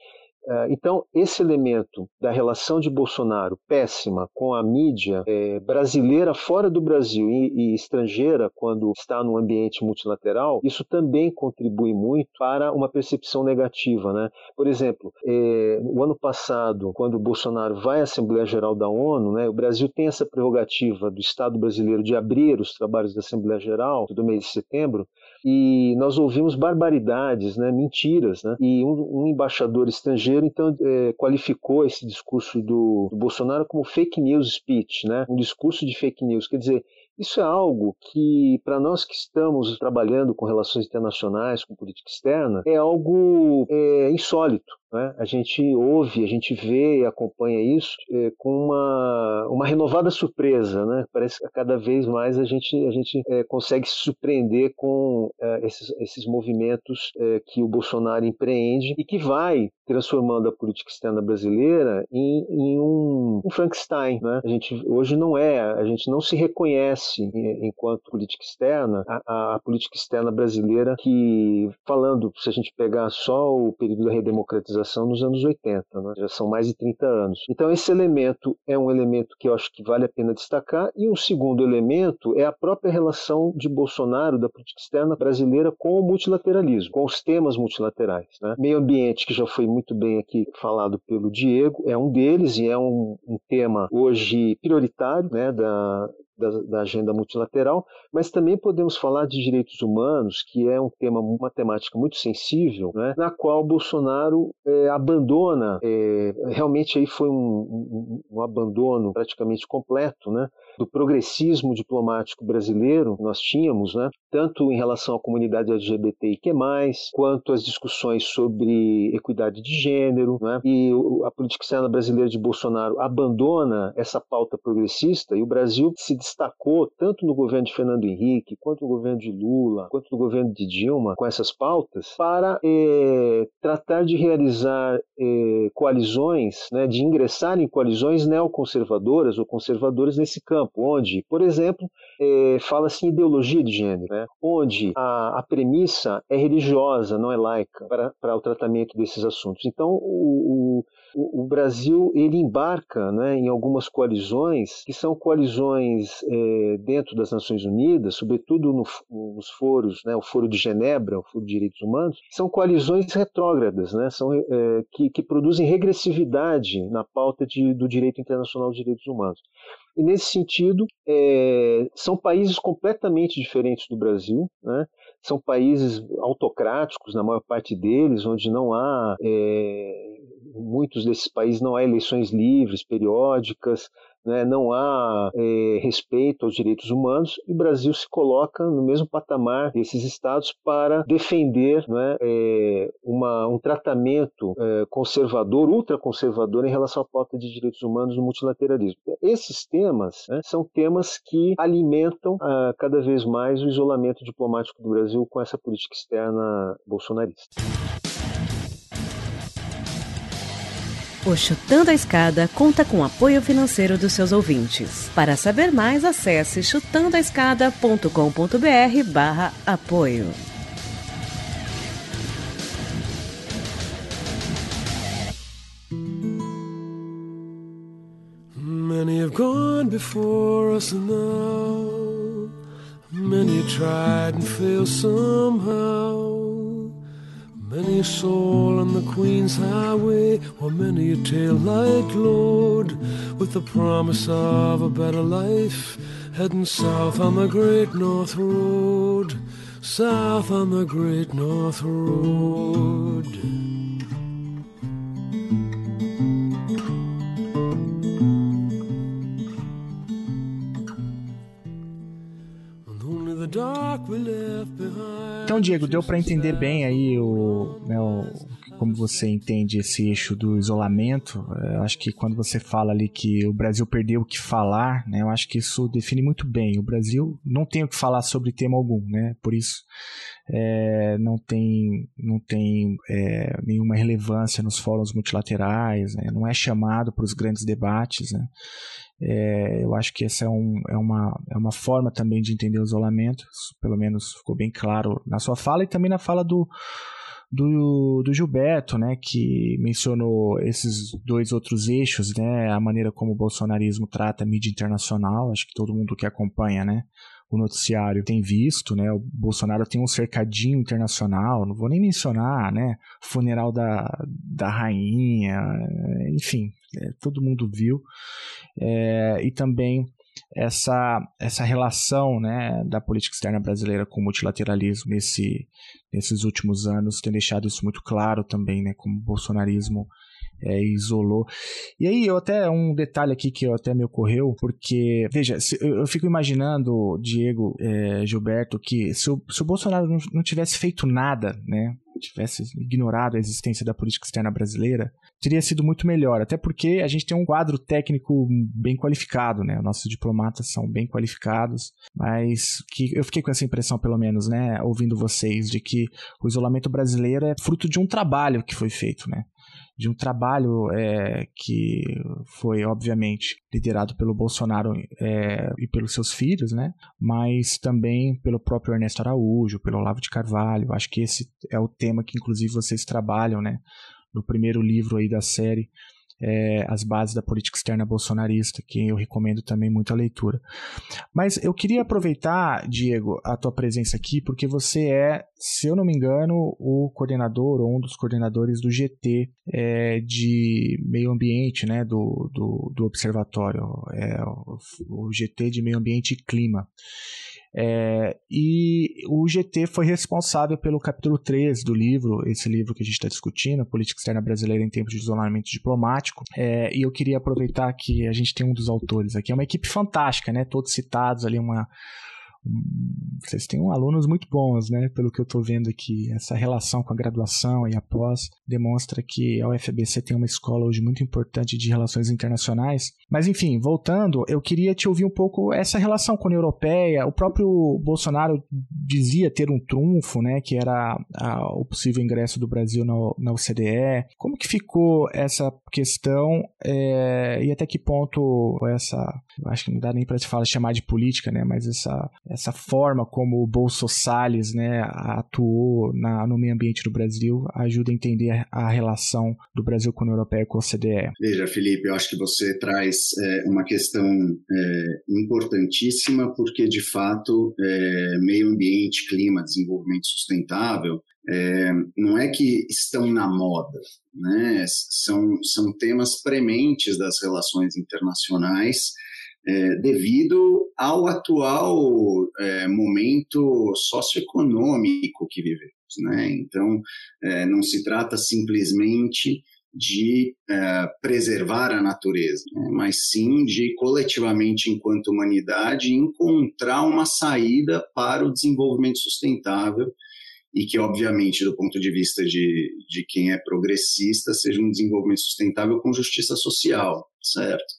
Speaker 3: É, então, esse elemento da relação de Bolsonaro péssima com a mídia é, brasileira fora do Brasil e, e, estrangeira, quando está no ambiente multilateral, isso também contribui muito para uma percepção negativa. Né? Por exemplo, é, no ano passado, quando o Bolsonaro vai à Assembleia Geral da ONU, né, o Brasil tem essa prerrogativa do Estado brasileiro de abrir os trabalhos da Assembleia Geral do mês de setembro, e nós ouvimos barbaridades, né, mentiras, né, e um, um embaixador estrangeiro então é, qualificou esse discurso do, do, Bolsonaro como fake news speech, né, um discurso de fake news, quer dizer, isso é algo que, para nós que estamos trabalhando com relações internacionais, com política externa, é algo é, insólito. Né? A gente ouve, a gente vê e acompanha isso é, com uma, uma renovada surpresa. Né? Parece que cada vez mais a gente, a gente é, consegue se surpreender com é, esses, esses movimentos é, que o Bolsonaro empreende e que vai transformando a política externa brasileira em, em um, um, Frankenstein. Né? A gente hoje não é, a gente não se reconhece enquanto política externa a, a política externa brasileira que, falando, se a gente pegar só o período da redemocratização nos anos 80, né? já são mais de 30 anos. Então, esse elemento é um elemento que eu acho que vale a pena destacar. E um segundo elemento é a própria relação de Bolsonaro, da política externa brasileira, com o multilateralismo, com os temas multilaterais. Né? Meio ambiente, que já foi muito bem aqui falado pelo Diego, é um deles e é um, um tema hoje prioritário né, da, da, da, agenda multilateral, mas também podemos falar de direitos humanos, que é um tema, uma temática muito sensível, né, na qual Bolsonaro é, abandona, é, realmente aí foi um, um, um, abandono praticamente completo, né, do progressismo diplomático brasileiro que nós tínhamos, né, tanto em relação à comunidade LGBT e que mais, quanto às discussões sobre equidade de gênero, né, e a política externa brasileira de Bolsonaro abandona essa pauta progressista e o Brasil se destacou tanto no governo de Fernando Henrique, quanto no governo de Lula, quanto no governo de Dilma, com essas pautas, para é, tratar de realizar é, coalizões, né, de ingressar em coalizões neoconservadoras ou conservadoras nesse campo, onde, por exemplo, é, fala-se em ideologia de gênero, né, onde a, a, premissa é religiosa, não é laica, para, para o tratamento desses assuntos. Então, o, o o, Brasil ele embarca né, em algumas coalizões que são coalizões é, dentro das Nações Unidas, sobretudo no, nos foros, né, o Foro de Genebra, o Foro de Direitos Humanos, são coalizões retrógradas, né, são, é, que, que, produzem regressividade na pauta de, do direito internacional dos direitos humanos. E nesse sentido, é, são países completamente diferentes do Brasil, né? são países autocráticos, na maior parte deles, onde não há muitos desses países não há eleições livres, periódicas, né, não há é, respeito aos direitos humanos, e o Brasil se coloca no mesmo patamar desses estados para defender né, é, uma, um tratamento é, conservador, ultraconservador em relação à pauta de direitos humanos no multilateralismo. Esses temas né, são temas que alimentam ah, cada vez mais o isolamento diplomático do Brasil com essa política externa bolsonarista.
Speaker 5: O Chutando a Escada conta com apoio financeiro dos seus ouvintes. Para saber mais, acesse chutandoaescada.com.br barra apoio. Many have gone before us now. Many tried and failed somehow. Many a soul on the Queen's Highway, or many a tail light load, with the promise of a better life, heading south on the Great North Road, south on the Great North Road.
Speaker 2: Então, Diego, deu para entender bem aí o, né, o como você entende esse eixo do isolamento. Eu acho que quando você fala ali que o Brasil perdeu o que falar, né, eu acho que isso define muito bem. O Brasil não tem o que falar sobre tema algum, né? Por isso é, não tem, não tem é, nenhuma relevância nos fóruns multilaterais, né? não é chamado para os grandes debates. Né? É, eu acho que essa é, um, é, uma, é uma forma também de entender o isolamento, pelo menos ficou bem claro na sua fala e também na fala do, do, do Gilberto, né, que mencionou esses dois outros eixos, né, a maneira como o bolsonarismo trata a mídia internacional, acho que todo mundo que acompanha, né, o noticiário tem visto, né? O Bolsonaro tem um cercadinho internacional, não vou nem mencionar, né? Funeral da, da rainha, enfim, é, todo mundo viu. É, e também essa, essa relação né, da política externa brasileira com o multilateralismo nesse, nesses últimos anos tem deixado isso muito claro também, né? Como o bolsonarismo é, isolou. E aí, eu até um detalhe aqui que até me ocorreu, porque, veja, se, eu, eu, fico imaginando, Diego, é, Gilberto, que se o, se o Bolsonaro não, não tivesse feito nada, né, tivesse ignorado a existência da política externa brasileira, teria sido muito melhor. Até porque a gente tem um quadro técnico bem qualificado, né? Nossos diplomatas são bem qualificados, mas que eu fiquei com essa impressão, pelo menos, né, ouvindo vocês, de que o isolamento brasileiro é fruto de um trabalho que foi feito, né? De um trabalho é, que foi, obviamente, liderado pelo Bolsonaro é, e pelos seus filhos, né? mas também pelo próprio Ernesto Araújo, pelo Olavo de Carvalho. Acho que esse é o tema que, inclusive, vocês trabalham né? no primeiro livro aí da série é, As Bases da Política Externa Bolsonarista, que eu recomendo também muito a leitura. Mas eu queria aproveitar, Diego, a tua presença aqui, porque você é, se eu não me engano, o coordenador ou um dos coordenadores do GT é, de Meio Ambiente, né, do, do, do Observatório, é, o, o GT de Meio Ambiente e Clima. É, e o GT foi responsável pelo capítulo 3 do livro, esse livro que a gente está discutindo, Política Externa Brasileira em Tempos de Isolamento Diplomático. É, e eu queria aproveitar que a gente tem um dos autores aqui, é uma equipe fantástica, né? Todos citados ali, uma, vocês têm alunos muito bons, né? Pelo que eu estou vendo aqui, essa relação com a graduação e após demonstra que a UFBC tem uma escola hoje muito importante de relações internacionais. Mas enfim, voltando, eu queria te ouvir um pouco essa relação com a União Europeia. O próprio Bolsonaro dizia ter um trunfo, né? Que era a, o possível ingresso do Brasil na, na OCDE. Como que ficou essa questão é, e até que ponto essa, acho que não dá nem para se falar chamar de política, né? Mas essa essa forma como o Bolso Salles né, atuou na, no meio ambiente do Brasil ajuda a entender a relação do Brasil com a União Europeia e com a OCDE.
Speaker 4: Veja, Felipe, eu acho que você traz é, uma questão é, importantíssima, porque, de fato, é, meio ambiente, clima, desenvolvimento sustentável, é, não é que estão na moda, né? são, são temas prementes das relações internacionais é, devido ao atual é, momento socioeconômico que vivemos. Né? Então, é, não se trata simplesmente de é, preservar a natureza, né? mas sim de coletivamente, enquanto humanidade, encontrar uma saída para o desenvolvimento sustentável e que, obviamente, do ponto de vista de, de quem é progressista, seja um desenvolvimento sustentável com justiça social, certo?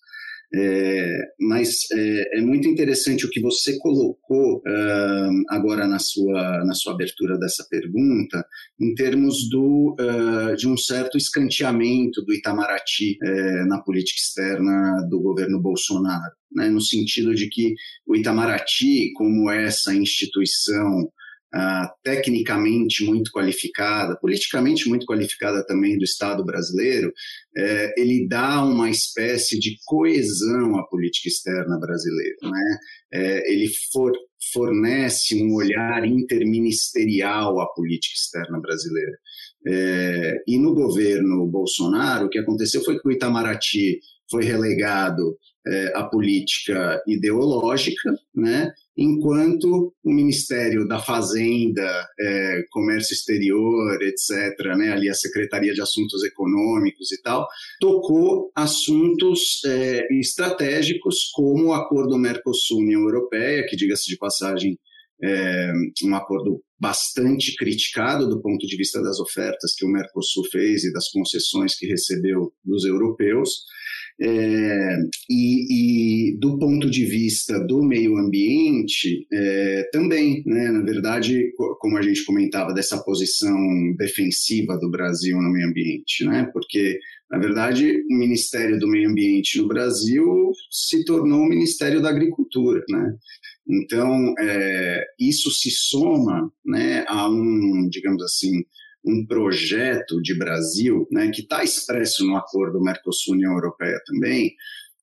Speaker 4: É, mas é, é, muito interessante o que você colocou uh, agora na sua, na sua abertura dessa pergunta, em termos do, uh, de um certo escanteamento do Itamaraty uh, na política externa do governo Bolsonaro, né, no sentido de que o Itamaraty, como essa instituição uh, tecnicamente muito qualificada, politicamente muito qualificada também do Estado brasileiro, é, ele dá uma espécie de coesão à política externa brasileira. Né? É, ele for, fornece um olhar interministerial à política externa brasileira. É, e no governo Bolsonaro, o que aconteceu foi que o Itamaraty foi relegado é, à política ideológica, né? enquanto o Ministério da Fazenda, é, Comércio Exterior, etc., né, ali a Secretaria de Assuntos Econômicos e tal, tocou assuntos é, estratégicos como o acordo Mercosul-União Europeia, que, diga-se de passagem, é um acordo bastante criticado do ponto de vista das ofertas que o Mercosul fez e das concessões que recebeu dos europeus. É, e, e, do ponto de vista do meio ambiente, é, também, né, na verdade, como a gente comentava, dessa posição defensiva do Brasil no meio ambiente, né, porque, na verdade, o Ministério do Meio Ambiente no Brasil se tornou o Ministério da Agricultura. Né? Então, é, isso se soma né, a um, digamos assim, um projeto de Brasil, né, que está expresso no acordo Mercosul-União Europeia também,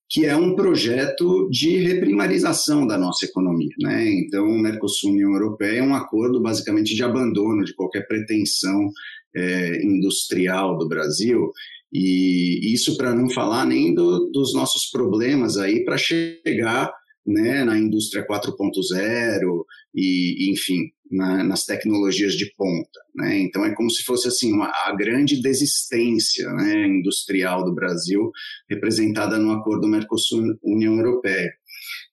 Speaker 4: que é um projeto de reprimarização da nossa economia. Né? Então, o Mercosul-União Europeia é um acordo basicamente de abandono de qualquer pretensão é, industrial do Brasil, e isso para não falar nem do, dos nossos problemas aí para chegar né, na indústria 4.0 e, enfim, na, nas tecnologias de ponta. Né? Então é como se fosse assim uma, a grande desistência né, industrial do Brasil representada no acordo Mercosul-União Europeia,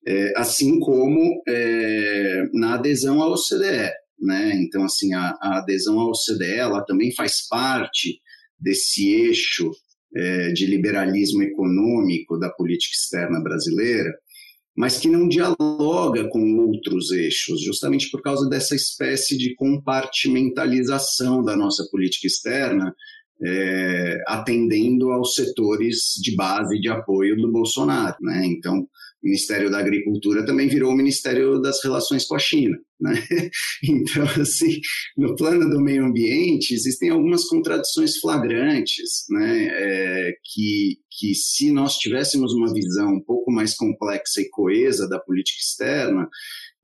Speaker 4: é, assim como é, na adesão à OCDE. Né? Então assim a, a, adesão à OCDE ela também faz parte desse eixo é, de liberalismo econômico da política externa brasileira mas que não dialoga com outros eixos, justamente por causa dessa espécie de compartimentalização da nossa política externa, é, atendendo aos setores de base de apoio do Bolsonaro. Né? Então, Ministério da Agricultura também virou o Ministério das Relações com a China. Né? Então, assim, no plano do meio ambiente, existem algumas contradições flagrantes, né? É, que, que se nós tivéssemos uma visão um pouco mais complexa e coesa da política externa,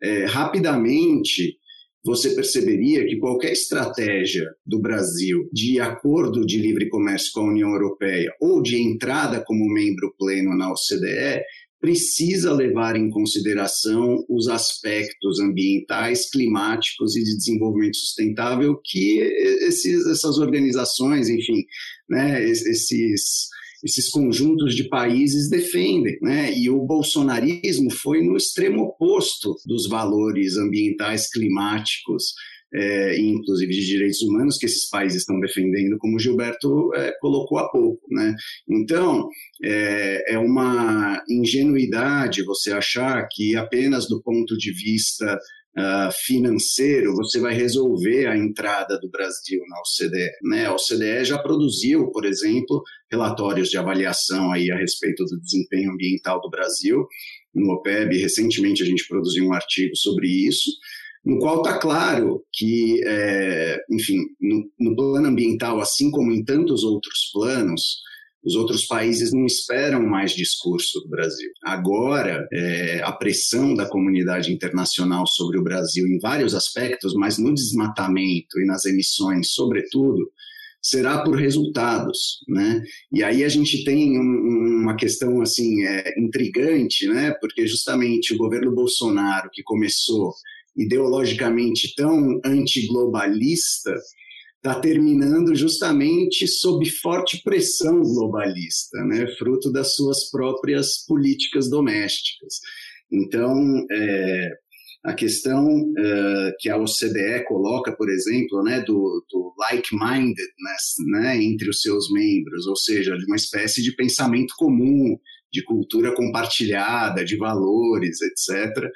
Speaker 4: é, rapidamente você perceberia que qualquer estratégia do Brasil de acordo de livre comércio com a União Europeia ou de entrada como membro pleno na OCDE precisa levar em consideração os aspectos ambientais, climáticos e de desenvolvimento sustentável que esses, essas organizações, enfim, né, esses, esses conjuntos de países defendem. Né? E o bolsonarismo foi no extremo oposto dos valores ambientais, climáticos é, inclusive de direitos humanos, que esses países estão defendendo, como o Gilberto é, colocou há pouco. Né? Então, é, é uma ingenuidade você achar que apenas do ponto de vista Uh, financeiro, você vai resolver a entrada do Brasil na OCDE. Né? A OCDE já produziu, por exemplo, relatórios de avaliação aí a respeito do desempenho ambiental do Brasil. No OPEB, recentemente a gente produziu um artigo sobre isso no qual está claro que, é, enfim, no, no, plano ambiental, assim como em tantos outros planos, os outros países não esperam mais discurso do Brasil. Agora, é, a pressão da comunidade internacional sobre o Brasil em vários aspectos, mas no desmatamento e nas emissões, sobretudo, será por resultados, né? E aí a gente tem um, uma questão assim é, intrigante, né? Porque justamente o governo Bolsonaro que começou ideologicamente tão antiglobalista está terminando justamente sob forte pressão globalista, né, fruto das suas próprias políticas domésticas. Então, é, a questão uh, que a OCDE coloca, por exemplo, né, do, do like-mindedness né, entre os seus membros, ou seja, de uma espécie de pensamento comum, de cultura compartilhada, de valores, etc.,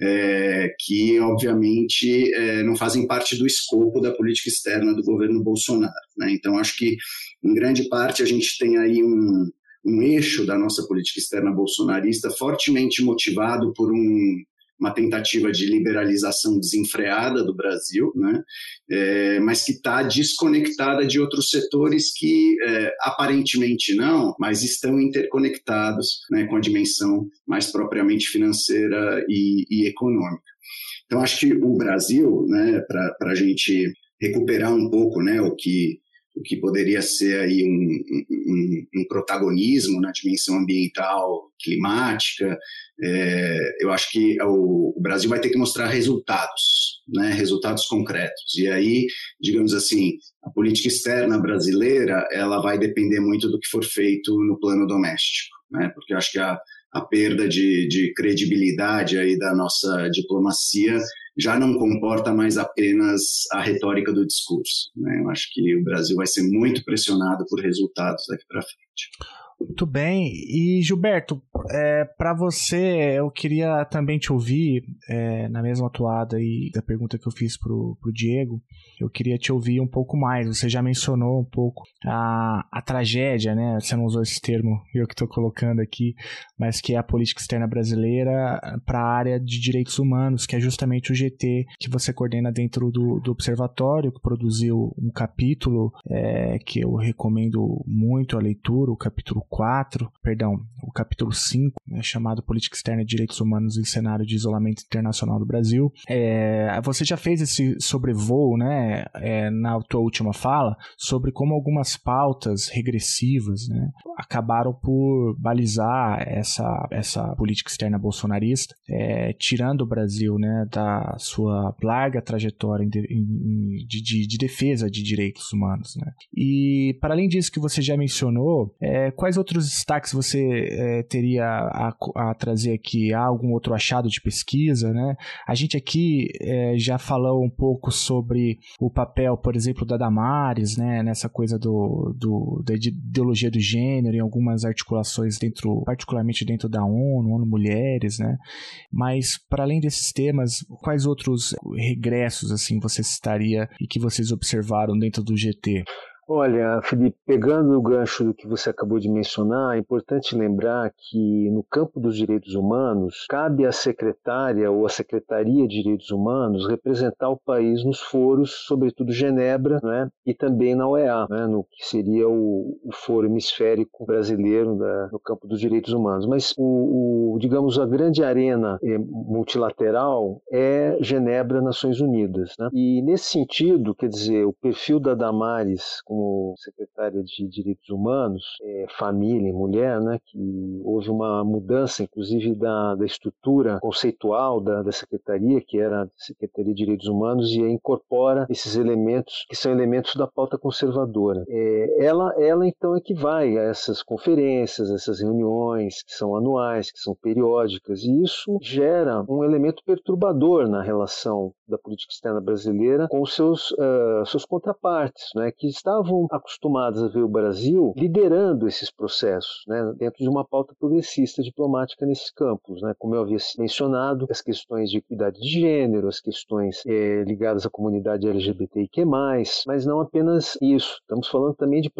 Speaker 4: é, que obviamente é, não fazem parte do escopo da política externa do governo Bolsonaro. Né? Então, acho que, em grande parte, a gente tem aí um, um eixo da nossa política externa bolsonarista fortemente motivado por um uma tentativa de liberalização desenfreada do Brasil, né? É, mas que está desconectada de outros setores que é, aparentemente não, mas estão interconectados né, com a dimensão mais propriamente financeira e, e econômica. Então, acho que o Brasil, né, para a gente recuperar um pouco né, o que o que poderia ser aí um, um, um protagonismo na dimensão ambiental, climática. É, eu acho que o, o, Brasil vai ter que mostrar resultados, né, resultados concretos. E aí, digamos assim, a política externa brasileira ela vai depender muito do que for feito no plano doméstico, né, porque eu acho que a, a perda de, de credibilidade aí da nossa diplomacia já não comporta mais apenas a retórica do discurso. Né? Eu acho que o Brasil vai ser muito pressionado por resultados daqui para frente.
Speaker 2: Muito bem. E Gilberto, é, para você, eu queria também te ouvir é, na mesma atuada aí da pergunta que eu fiz pro, pro Diego. Eu queria te ouvir um pouco mais. Você já mencionou um pouco a, a tragédia, né? Você não usou esse termo, eu que estou colocando aqui, mas que é a política externa brasileira para a área de direitos humanos, que é justamente o GT que você coordena dentro do, do observatório, que produziu um capítulo é, que eu recomendo muito a leitura, o capítulo 4, perdão, o capítulo 5, né, chamado Política Externa e Direitos Humanos em Cenário de Isolamento Internacional do Brasil. É, você já fez esse sobrevoo, né, é, na tua última fala, sobre como algumas pautas regressivas, né, acabaram por balizar essa, essa política externa bolsonarista, é, tirando o Brasil, né, da sua larga trajetória de, de, de defesa de direitos humanos, né. E, para além disso que você já mencionou, é, quais outros destaques você é, teria a, a, trazer aqui? Algum outro achado de pesquisa, né? A gente aqui é, já falou um pouco sobre o papel, por exemplo, da Damares, né? Nessa coisa do, do, da ideologia do gênero, em algumas articulações dentro, particularmente dentro da ONU, ONU Mulheres, né? Mas, para além desses temas, quais outros regressos, assim, você citaria e que vocês observaram dentro do GT?
Speaker 3: Olha, Felipe, pegando o gancho do que você acabou de mencionar, é importante lembrar que no campo dos direitos humanos, cabe à secretária ou à Secretaria de Direitos Humanos representar o país nos foros, sobretudo Genebra, né, e também na OEA, né, no que seria o, o foro hemisférico brasileiro da, no campo dos direitos humanos. Mas, o, o, digamos, a grande arena eh, multilateral é Genebra, Nações Unidas. Né? E, nesse sentido, quer dizer, o perfil da Damares como secretária de Direitos Humanos, é, Família e Mulher, né, que houve uma mudança, inclusive, da, da estrutura conceitual da, da secretaria, que era a Secretaria de Direitos Humanos, e incorpora esses elementos, que são elementos da pauta conservadora. É, ela, ela, então, é que vai a essas conferências, essas reuniões, que são anuais, que são periódicas, e isso gera um elemento perturbador na relação da política externa brasileira com seus, uh, seus contrapartes, né, que estavam acostumados a ver o Brasil liderando esses processos, né, dentro de uma pauta progressista diplomática nesses campos, né, como eu havia mencionado, as questões de equidade de gênero, as questões é, ligadas à comunidade LGBTIQ+, mas não apenas isso. Estamos falando também de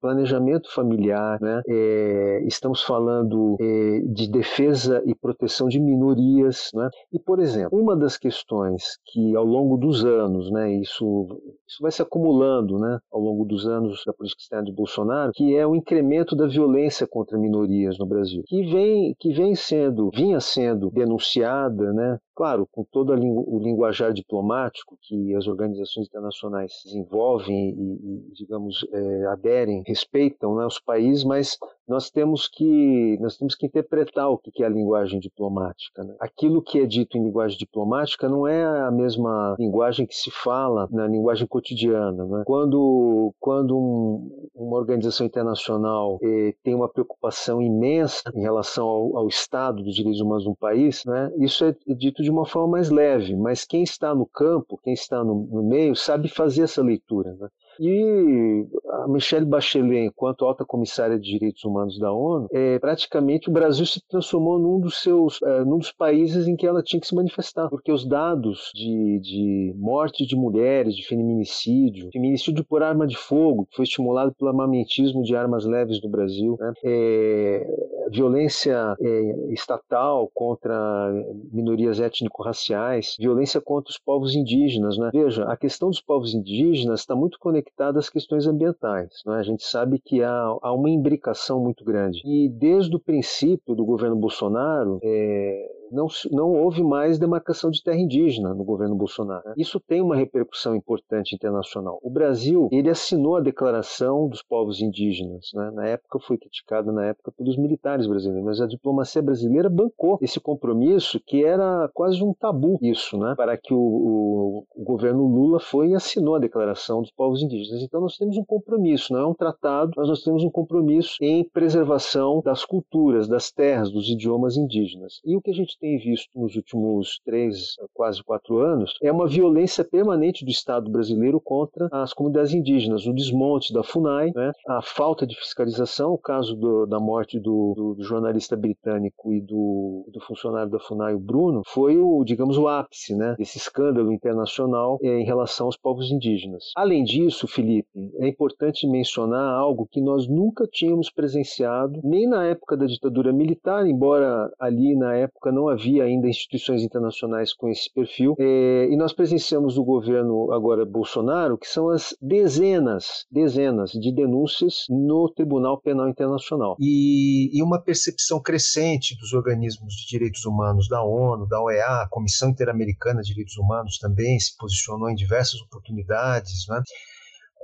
Speaker 3: planejamento familiar, né, é, estamos falando é, de defesa e proteção de minorias, né, e por exemplo, uma das questões que ao longo dos anos, né, isso, isso vai se acumulando né, ao longo dos anos da política externa de Bolsonaro, que é o incremento da violência contra minorias no Brasil, que vem, que vem sendo, vinha sendo denunciada, né, Claro, com todo o linguajar diplomático que as organizações internacionais desenvolvem e, e digamos, é, aderem, respeitam né, os países, mas nós temos que nós temos que interpretar o que é a linguagem diplomática. Né? Aquilo que é dito em linguagem diplomática não é a mesma linguagem que se fala na linguagem cotidiana. Né? Quando quando um, uma organização internacional eh, tem uma preocupação imensa em relação ao, ao estado dos direitos humanos de um país, né, isso é dito de uma forma mais leve, mas quem está no campo, quem está no, no meio, sabe fazer essa leitura. Né? E a Michelle Bachelet, enquanto alta comissária de direitos humanos da ONU, é, praticamente o Brasil se transformou num dos seus, é, num dos países em que ela tinha que se manifestar, porque os dados de, de morte de mulheres, de feminicídio, feminicídio por arma de fogo, que foi estimulado pelo armamentismo de armas leves no Brasil, né, é, violência é, estatal contra minorias étnico-raciais, violência contra os povos indígenas. Né? Veja, a questão dos povos indígenas está muito conectada conectada às questões ambientais. Né? A gente sabe que há, há, uma imbricação muito grande. E desde o princípio do governo Bolsonaro, é, não, não houve mais demarcação de terra indígena no governo Bolsonaro. Né? Isso tem uma repercussão importante internacional. O Brasil ele assinou a Declaração dos Povos Indígenas. Né? Na época foi criticado na época pelos militares brasileiros, mas a diplomacia brasileira bancou esse compromisso que era quase um tabu isso, né? para que o, o, o governo Lula foi e assinou a Declaração dos Povos Indígenas. Então nós temos um compromisso, não é um tratado, mas nós temos um compromisso em preservação das culturas, das terras, dos idiomas indígenas. E o que a gente
Speaker 6: gente tem visto nos últimos três, quase quatro anos, é uma violência permanente do Estado brasileiro contra as comunidades indígenas, o desmonte da FUNAI, né, a falta de fiscalização, o caso do, da morte do, do, do, jornalista britânico e do, funcionário da FUNAI, o Bruno, foi o, digamos, o ápice né, desse escândalo internacional é, em relação aos povos indígenas. Além disso, Felipe, é importante mencionar algo que nós nunca tínhamos presenciado, nem na época da ditadura militar, embora ali na época não havia ainda instituições internacionais com esse perfil, é, e nós presenciamos o governo agora Bolsonaro, que são as dezenas, dezenas de denúncias no Tribunal Penal Internacional.
Speaker 3: E, e uma percepção crescente dos organismos de direitos humanos da ONU, da OEA, a Comissão Interamericana de Direitos Humanos também se posicionou em diversas oportunidades, né?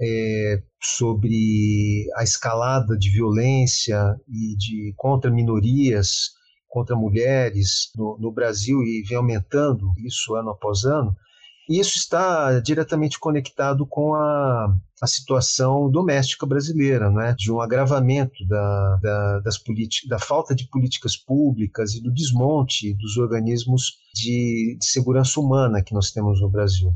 Speaker 3: É, sobre a escalada de violência e de contra minorias, contra mulheres no, no Brasil e vem aumentando isso ano após ano. E isso está diretamente conectado com a, a situação doméstica brasileira, né? de um agravamento da, da, das da falta de políticas públicas e do desmonte dos organismos de, de segurança humana que nós temos no Brasil.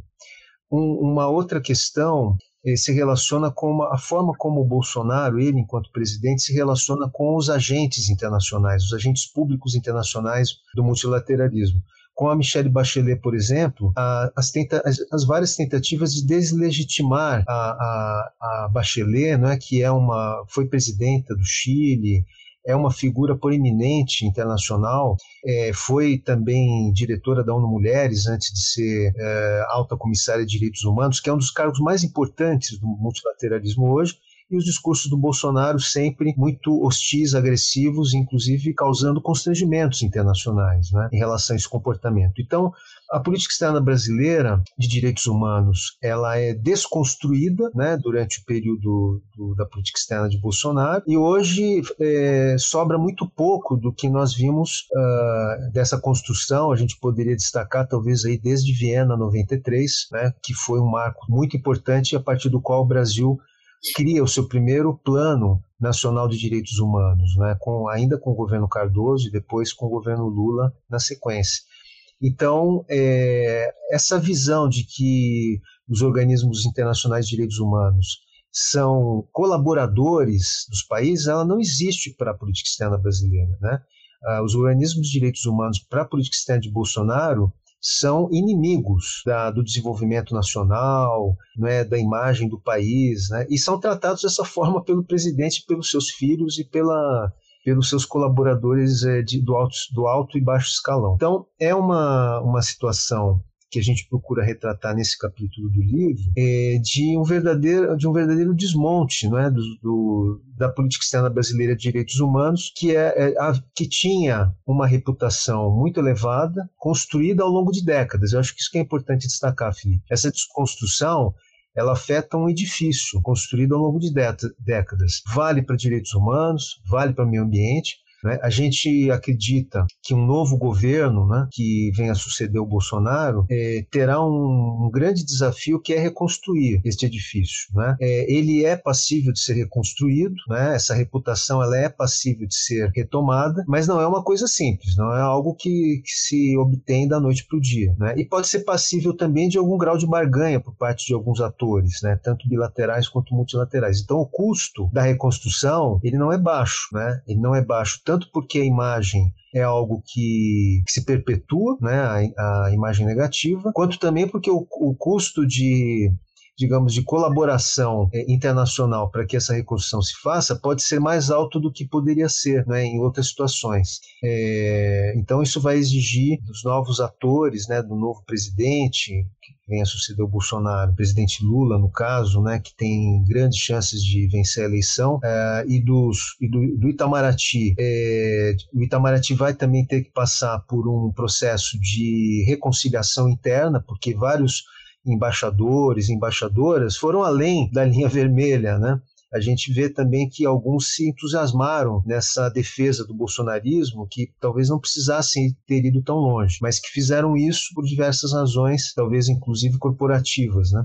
Speaker 3: Um, uma outra questão se relaciona com a forma como o Bolsonaro, ele enquanto presidente, se relaciona com os agentes internacionais, os agentes públicos internacionais do multilateralismo. Com a Michelle Bachelet, por exemplo, a, as, tenta, as, as, várias tentativas de deslegitimar a, a, a Bachelet, né, que é uma, foi presidenta do Chile, é uma figura proeminente internacional, é, foi também diretora da ONU Mulheres antes de ser é, alta comissária de direitos humanos, que é um dos cargos mais importantes do multilateralismo hoje, e os discursos do Bolsonaro sempre muito hostis, agressivos, inclusive causando constrangimentos internacionais né, em relação a esse comportamento. Então, a política externa brasileira de direitos humanos ela é desconstruída né, durante o período do, da política externa de Bolsonaro e hoje é, sobra muito pouco do que nós vimos uh, dessa construção. A gente poderia destacar talvez aí desde Viena 93, né, que foi um marco muito importante a partir do qual o Brasil cria o seu primeiro plano nacional de direitos humanos, né, com, ainda com o governo Cardoso e depois com o governo Lula na sequência. Então, é, essa visão de que os organismos internacionais de direitos humanos são colaboradores dos países, ela não existe para a política externa brasileira. Né? Ah, os organismos de direitos humanos para a política externa de Bolsonaro são inimigos da, do desenvolvimento nacional, né, da imagem do país, né, e são tratados dessa forma pelo presidente, pelos seus filhos e pela, pelos seus colaboradores é, de, do, alto, do alto e baixo escalão. Então, é uma, uma situação que a gente procura retratar nesse capítulo do livro é de um verdadeiro de um verdadeiro desmonte não é? do, do da política externa brasileira de direitos humanos que é, é a, que tinha uma reputação muito elevada construída ao longo de décadas eu acho que isso que é importante destacar Felipe essa desconstrução ela afeta um edifício construído ao longo de décadas. Vale para direitos humanos, vale para meio ambiente, né? A gente acredita que um novo governo, né, que venha suceder o Bolsonaro, é, terá um, um, grande desafio que é reconstruir este edifício. Né? É, ele é passível de ser reconstruído, né? essa reputação ela é passível de ser retomada, mas não é uma coisa simples, não é algo que, que se obtém da noite para o dia. Né? E pode ser passível também de algum grau de barganha por parte de alguns atores, né? tanto bilaterais quanto multilaterais. Então, o custo da reconstrução ele não é baixo, né? ele não é baixo tanto porque a imagem é algo que, que se perpetua, né, a, a, imagem negativa, quanto também porque o, o custo de digamos, de colaboração é, internacional para que essa reconstrução se faça pode ser mais alto do que poderia ser né, em outras situações. É, então, isso vai exigir dos novos atores, né, do novo presidente, que vem a suceder o Bolsonaro, o presidente Lula, no caso, né, que tem grandes chances de vencer a eleição, é, e, dos, e do, do Itamaraty. É, o Itamaraty vai também ter que passar por um processo de reconciliação interna, porque vários embaixadores, embaixadoras foram além da linha vermelha, né? A gente vê também que alguns se entusiasmaram nessa defesa do bolsonarismo, que talvez não precisassem ter ido tão longe, mas que fizeram isso por diversas razões, talvez inclusive corporativas. Né?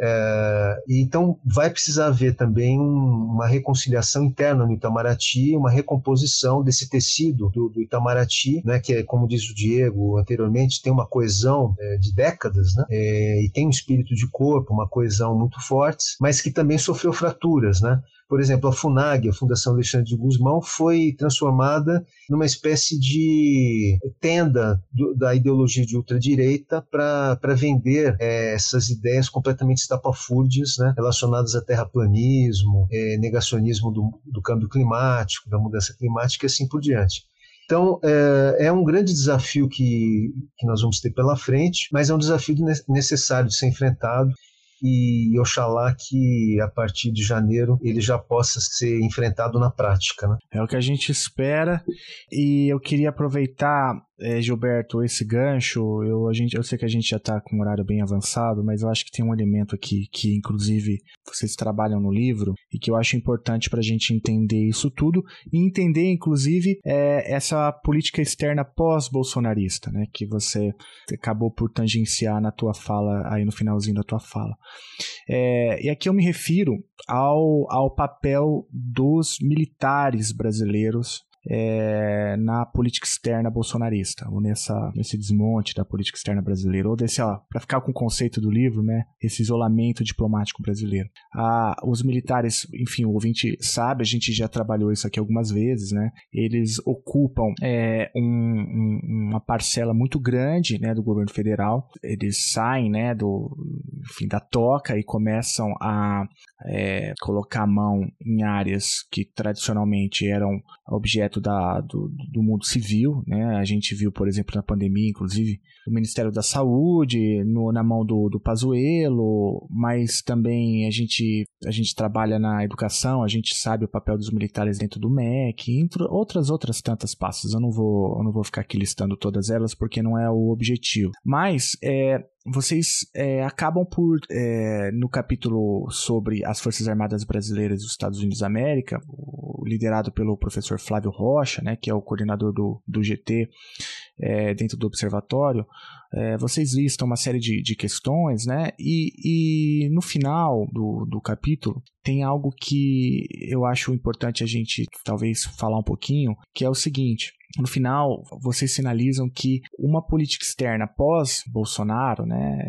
Speaker 3: É, então, vai precisar haver também um, uma reconciliação interna no Itamaraty, uma recomposição desse tecido do, do, Itamaraty, né, que é, como diz o Diego anteriormente, tem uma coesão é, de décadas, né, é, e tem um espírito de corpo, uma coesão muito forte, mas que também sofreu fraturas, né? Por exemplo, a FUNAG, a Fundação Alexandre de Guzmão, foi transformada numa espécie de tenda do, da ideologia de ultradireita para vender é, essas ideias completamente estapafúrdias né, relacionadas a terraplanismo, é, negacionismo do, do câmbio climático, da mudança climática e assim por diante. Então, é, é, um grande desafio que, que nós vamos ter pela frente, mas é um desafio necessário de ser enfrentado e oxalá que a partir de janeiro ele já possa ser enfrentado na prática. Né?
Speaker 2: É o que a gente espera e eu queria aproveitar é, Gilberto, esse gancho, eu, a gente, eu sei que a gente já está com um horário bem avançado, mas eu acho que tem um elemento aqui que, inclusive, vocês trabalham no livro e que eu acho importante para a gente entender isso tudo e entender, inclusive, é, essa política externa pós-bolsonarista, né, que você acabou por tangenciar na tua fala, aí no finalzinho da tua fala. É, e aqui eu me refiro ao, ao papel dos militares brasileiros é, na política externa bolsonarista, ou nessa, nesse desmonte da política externa brasileira, ou desse, para ficar com o conceito do livro, né, esse isolamento diplomático brasileiro. Ah, os militares, enfim, o ouvinte sabe, a gente já trabalhou isso aqui algumas vezes, né, eles ocupam é, um, um, uma parcela muito grande, né, do governo federal, eles saem, né, do, enfim, da toca e começam a é, colocar a mão em áreas que tradicionalmente eram objeto da, do, do mundo civil, né? A gente viu, por exemplo, na pandemia, inclusive, o Ministério da Saúde no, na mão do, do Pazuello, mas também a gente, a gente trabalha na educação, a gente sabe o papel dos militares dentro do MEC, entre outras outras tantas passos. Eu não vou, eu não vou ficar aqui listando todas elas porque não é o objetivo. Mas é, vocês é, acabam por, é, no capítulo sobre as Forças Armadas Brasileiras dos Estados Unidos da América, liderado pelo professor Flávio Rocha, né, que é o coordenador do, do GT é, dentro do observatório, é, vocês listam uma série de, de questões, né? E, e no final do, do capítulo tem algo que eu acho importante a gente talvez falar um pouquinho, que é o seguinte: no final, vocês sinalizam que uma política externa pós-Bolsonaro né,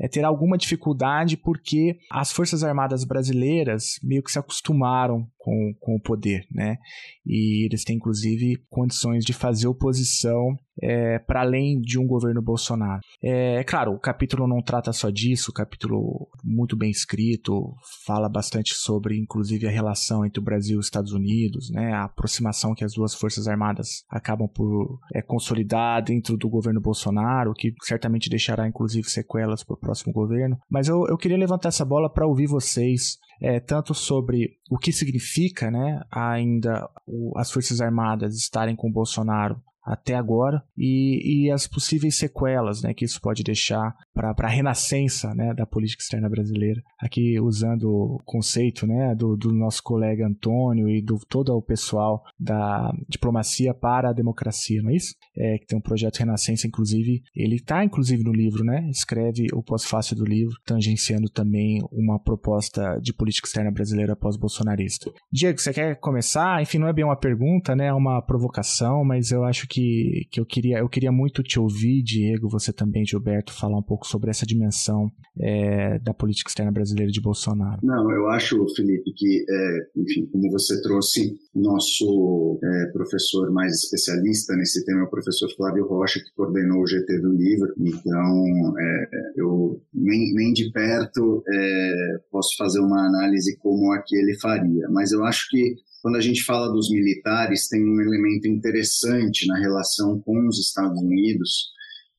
Speaker 2: é ter alguma dificuldade porque as Forças Armadas brasileiras meio que se acostumaram com, com o poder, né? E eles têm, inclusive, condições de fazer oposição é, para além de um governo Bolsonaro. É, é, claro, o capítulo não trata só disso, o capítulo muito bem escrito, fala bastante sobre, inclusive, a relação entre o Brasil e os Estados Unidos, né? A aproximação que as duas Forças Armadas acabam por é, consolidar dentro do governo Bolsonaro, que certamente deixará, inclusive, sequelas para o próximo governo. Mas eu, eu queria levantar essa bola para ouvir vocês é, tanto sobre o que significa né, ainda o, as Forças Armadas estarem com Bolsonaro até agora e, e as possíveis sequelas né, que isso pode deixar para a renascença né, da política externa brasileira. Aqui usando o conceito né, do, do nosso colega Antônio e do todo o pessoal da diplomacia para a democracia, não é isso? É, que tem um projeto Renascença, inclusive, ele está inclusive no livro, né? Escreve o pós-fácil do livro, tangenciando também uma proposta de política externa brasileira pós-bolsonarista. Diego, você quer começar? Enfim, não é bem uma pergunta, né? É uma provocação, mas eu acho que que, que eu queria eu queria muito te ouvir, Diego, você também, Gilberto, falar um pouco sobre essa dimensão é, da política externa brasileira de Bolsonaro.
Speaker 4: Não, eu acho, Felipe, que, é, enfim, como você trouxe, nosso é, professor mais especialista nesse tema é o professor Flávio Rocha, que coordenou o GT do livro, então é, eu nem, nem de perto é, posso fazer uma análise como a que ele faria, mas eu acho que quando a gente fala dos militares, tem um elemento interessante na relação com os Estados Unidos,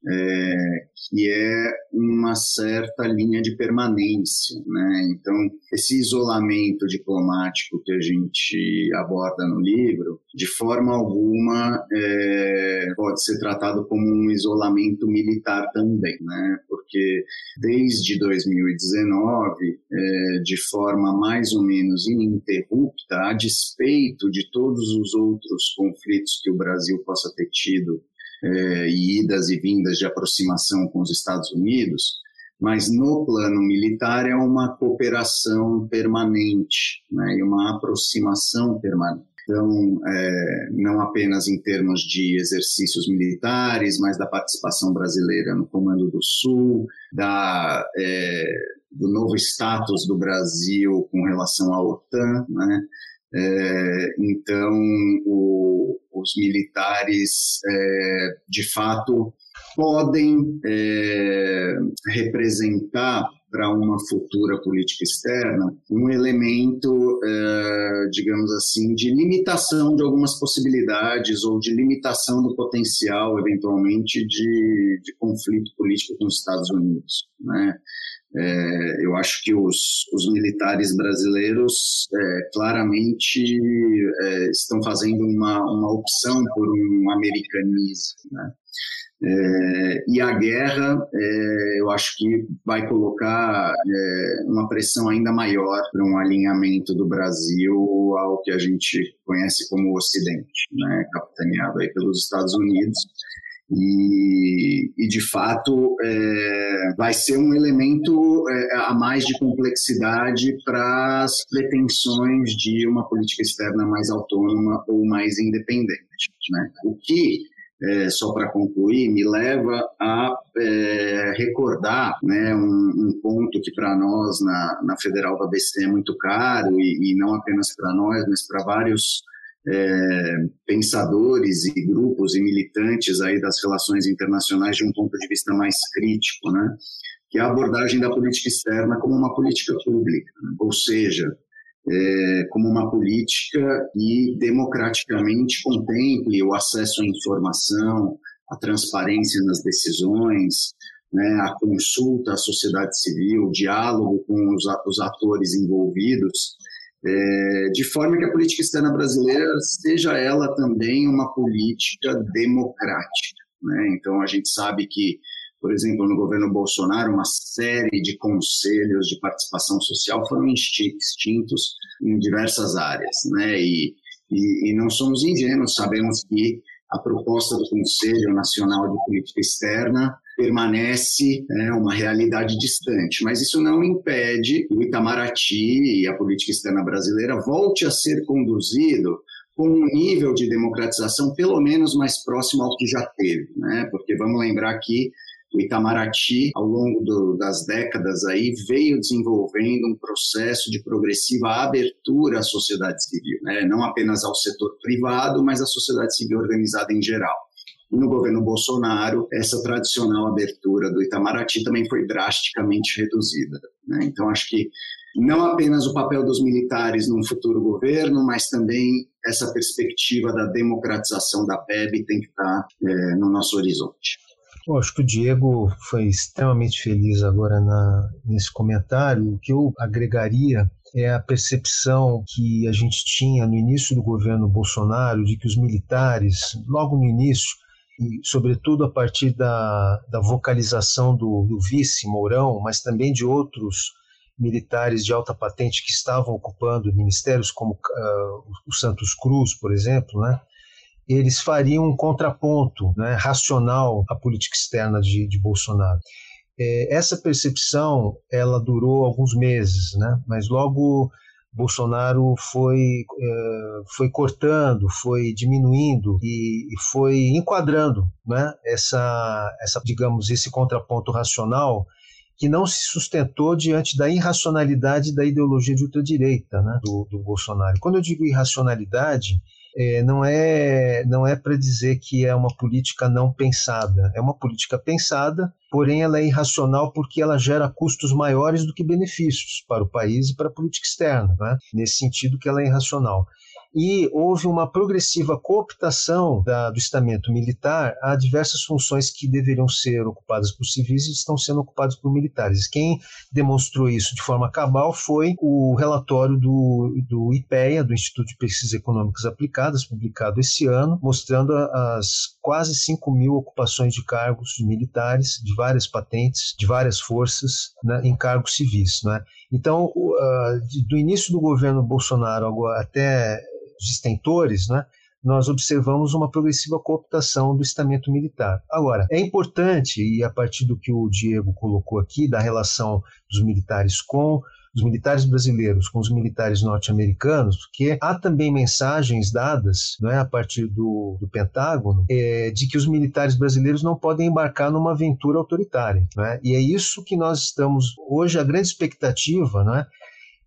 Speaker 4: é, que é uma certa linha de permanência. Né? Então, esse isolamento diplomático que a gente aborda no livro, de forma alguma é, pode ser tratado como um isolamento militar também, né? porque desde 2019, é, de forma mais ou menos ininterrupta, a despeito de todos os outros conflitos que o Brasil possa ter tido é, e idas e vindas de aproximação com os Estados Unidos, mas no plano militar é uma cooperação permanente né, e uma aproximação permanente. Então, é, não apenas em termos de exercícios militares, mas da participação brasileira no Comando do Sul, da, é, do novo status do Brasil com relação à OTAN, né? É, então, o, os militares, é, de fato, podem é, representar para uma futura política externa um elemento, é, digamos assim, de limitação de algumas possibilidades ou de limitação do potencial, eventualmente, de, de conflito político com os Estados Unidos. Né? É, eu acho que os, os militares brasileiros é, claramente é, estão fazendo uma, uma opção por um americanismo. Né? É, e a guerra, é, eu acho que vai colocar é, uma pressão ainda maior para um alinhamento do Brasil ao que a gente conhece como Ocidente, né, capitaneado aí pelos Estados Unidos. E, e, de fato é, vai ser um elemento é, a mais de complexidade para as pretensões de uma política externa mais autônoma ou mais independente. Né? O que é, só para concluir, me leva a é, recordar né, um, um, ponto que para nós na, na Federal da ABC é muito caro, e, e não apenas para nós, mas para vários é, pensadores e grupos e militantes aí das relações internacionais de um ponto de vista mais crítico, né? que é a abordagem da política externa como uma política pública, né? ou seja, é, como uma política que democraticamente contemple o acesso à informação, a transparência nas decisões, né, a consulta à sociedade civil, o diálogo com os, os atores envolvidos, é, de forma que a política externa brasileira seja ela também uma política democrática. Né? Então, a gente sabe que por exemplo, no governo Bolsonaro, uma série de conselhos de participação social foram extintos em diversas áreas, né? E, e, e não somos ingênuos, sabemos que a proposta do Conselho Nacional de Política Externa permanece é, uma realidade distante, mas isso não impede que o Itamaraty e a política externa brasileira volte a ser conduzido com um nível de democratização pelo menos mais próximo ao que já teve, né? Porque vamos lembrar que o Itamaraty, ao longo do, das décadas aí, veio desenvolvendo um processo de progressiva abertura à sociedade civil, né? não apenas ao setor privado, mas à sociedade civil organizada em geral. No governo Bolsonaro, essa tradicional abertura do Itamaraty também foi drasticamente reduzida. Né? Então, acho que não apenas o papel dos militares num futuro governo, mas também essa perspectiva da democratização da PEB tem que estar é, no nosso horizonte.
Speaker 3: Acho que o Diego foi extremamente feliz agora na, nesse comentário. O que eu agregaria é a percepção que a gente tinha no início do governo Bolsonaro de que os militares, logo no início, e sobretudo a partir da, da vocalização do, do vice Mourão, mas também de outros militares de alta patente que estavam ocupando ministérios como uh, o Santos Cruz, por exemplo, né? eles fariam um contraponto né, racional à política externa de, de Bolsonaro. É, essa percepção ela durou alguns meses, né, mas logo Bolsonaro foi, é, foi cortando, foi diminuindo e, foi enquadrando né, essa, essa, digamos, esse contraponto racional que não se sustentou diante da irracionalidade da ideologia de ultradireita né, do, do Bolsonaro. Quando eu digo irracionalidade, é, não é, não é para dizer que é uma política não pensada. É uma política pensada, porém ela é irracional porque ela gera custos maiores do que benefícios para o país e para a política externa. Né? Nesse sentido que ela é irracional e houve uma progressiva cooptação da, do estamento militar a diversas funções que deveriam ser ocupadas por civis e estão sendo ocupadas por militares. Quem demonstrou isso de forma cabal foi o relatório do, do IPEA, do Instituto de Pesquisas Econômicas Aplicadas, publicado esse ano, mostrando as quase 5 mil ocupações de cargos militares, de várias patentes, de várias forças, né, em cargos civis. Né? Então, do início do governo Bolsonaro até os extentores, né, nós observamos uma progressiva cooptação do estamento militar. Agora, é importante, e a partir do que o Diego colocou aqui, da relação dos militares com os militares brasileiros com os militares norte-americanos, porque há também mensagens dadas não é, a partir do, do Pentágono é, de que os militares brasileiros não podem embarcar numa aventura autoritária. É? E é isso que nós estamos. Hoje, a grande expectativa não é,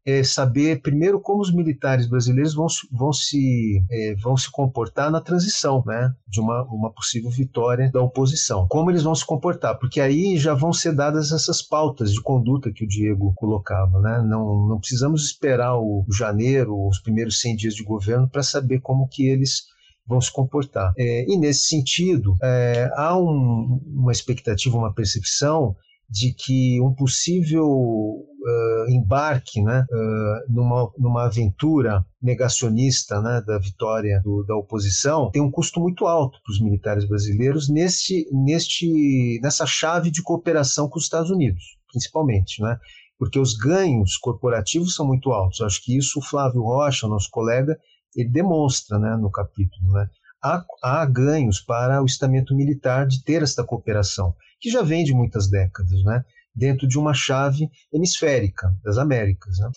Speaker 3: é saber primeiro como os militares brasileiros vão, vão, se, é, vão se comportar na transição, né, de uma, uma possível vitória da oposição. Como eles vão se comportar, porque aí já vão ser dadas essas pautas de conduta que o Diego colocava, né? Não, não precisamos esperar o janeiro, os primeiros 100 dias de governo para saber como que eles vão se comportar. É, e nesse sentido, é, há um, uma expectativa, uma percepção de que um possível uh, embarque né, uh, numa, numa aventura negacionista né, da vitória do, da oposição tem um custo muito alto para os militares brasileiros nesse, neste, nessa chave de cooperação com os Estados Unidos, principalmente. Né? Porque os ganhos corporativos são muito altos. Acho que isso o Flávio Rocha, nosso colega, ele demonstra né, no capítulo. Né? Há, há ganhos para o estamento militar de ter esta cooperação que já vem de muitas décadas, né? dentro de uma chave hemisférica das Américas. Né?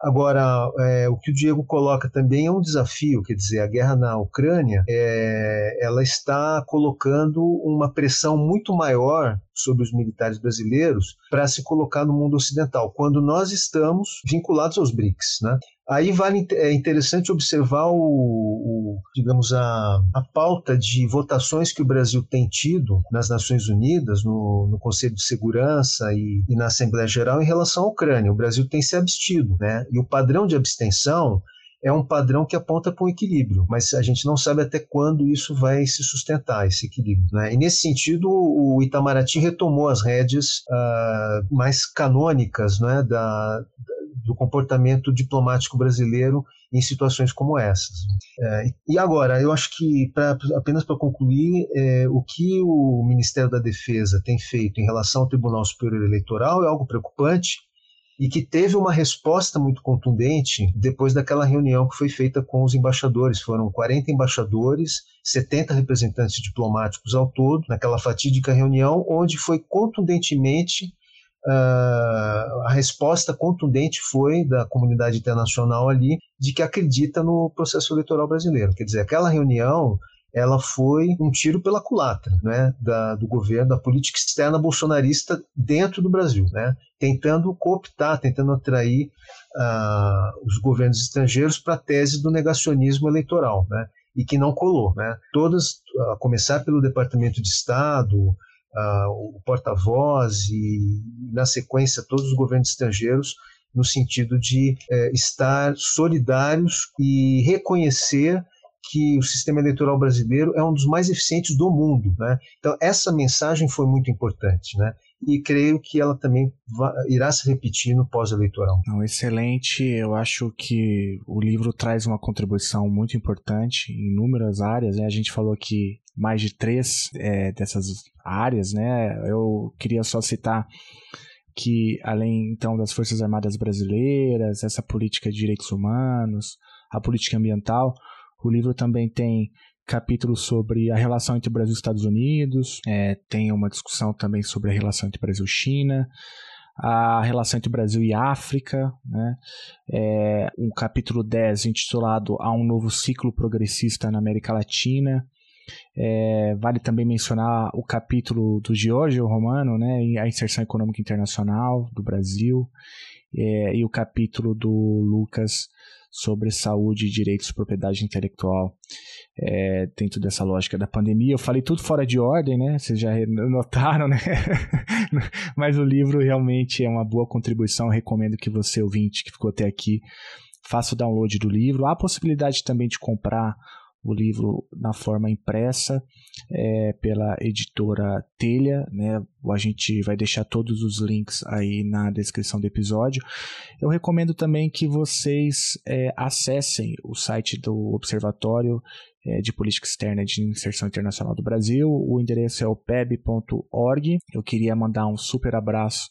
Speaker 3: Agora, é, o que o Diego coloca também é um desafio, quer dizer, a guerra na Ucrânia, é, ela está colocando uma pressão muito maior sobre os militares brasileiros para se colocar no mundo ocidental, quando nós estamos vinculados aos BRICS. Né? Aí vale, é interessante observar o, o, digamos a, a pauta de votações que o Brasil tem tido nas Nações Unidas, no, no Conselho de Segurança e, e, na Assembleia Geral em relação à Ucrânia. O Brasil tem se abstido, né? E o padrão de abstenção é um padrão que aponta para um equilíbrio, mas a gente não sabe até quando isso vai se sustentar, esse equilíbrio. Né? E nesse sentido, o Itamaraty retomou as rédeas uh, mais canônicas né, da, do comportamento diplomático brasileiro em situações como essas. É, e agora, eu acho que, pra, apenas para concluir, é, o que o Ministério da Defesa tem feito em relação ao Tribunal Superior Eleitoral é algo preocupante e que teve uma resposta muito contundente depois daquela reunião que foi feita com os embaixadores. Foram 40 embaixadores, 70 representantes diplomáticos ao todo, naquela fatídica reunião, onde foi contundentemente a resposta contundente foi da comunidade internacional ali de que acredita no processo eleitoral brasileiro. Quer dizer, aquela reunião ela foi um tiro pela culatra né, da, do governo, da política externa bolsonarista dentro do Brasil, né, tentando cooptar, tentando atrair uh, os governos estrangeiros para a tese do negacionismo eleitoral, né, e que não colou. Né. Todas, a começar pelo Departamento de Estado, uh, o porta-voz e, na sequência, todos os governos estrangeiros no sentido de eh, estar solidários e reconhecer que o sistema eleitoral brasileiro é um dos mais eficientes do mundo. Né? Então, essa mensagem foi muito importante. Né? E creio que ela também irá se repetir no pós-eleitoral.
Speaker 2: Excelente. Eu acho que o livro traz uma contribuição muito importante em inúmeras áreas. Né? A gente falou aqui mais de três é, dessas áreas. Né? Eu queria só citar que, além então das Forças Armadas Brasileiras, essa política de direitos humanos, a política ambiental, o livro também tem capítulos sobre a relação entre Brasil e Estados Unidos, é, tem uma discussão também sobre a relação entre Brasil e China, a relação entre Brasil e África, né? É, um capítulo 10 intitulado A um novo ciclo progressista na América Latina. É, vale também mencionar o capítulo do Giorgio Romano, né, a inserção econômica internacional do Brasil, é, e o capítulo do Lucas sobre saúde, direitos, propriedade intelectual é, dentro dessa lógica da pandemia. Eu falei tudo fora de ordem, né? Vocês já notaram, né? Mas o livro realmente é uma boa contribuição. Eu recomendo que você, ouvinte, que ficou até aqui, faça o download do livro. Há a possibilidade também de comprar o livro na forma impressa é, pela editora Telha, né? A gente vai deixar todos os links aí na descrição do episódio. Eu recomendo também que vocês é, acessem o site do Observatório é, de Política Externa de Inserção Internacional do Brasil. O endereço é o peb.org. Eu queria mandar um super abraço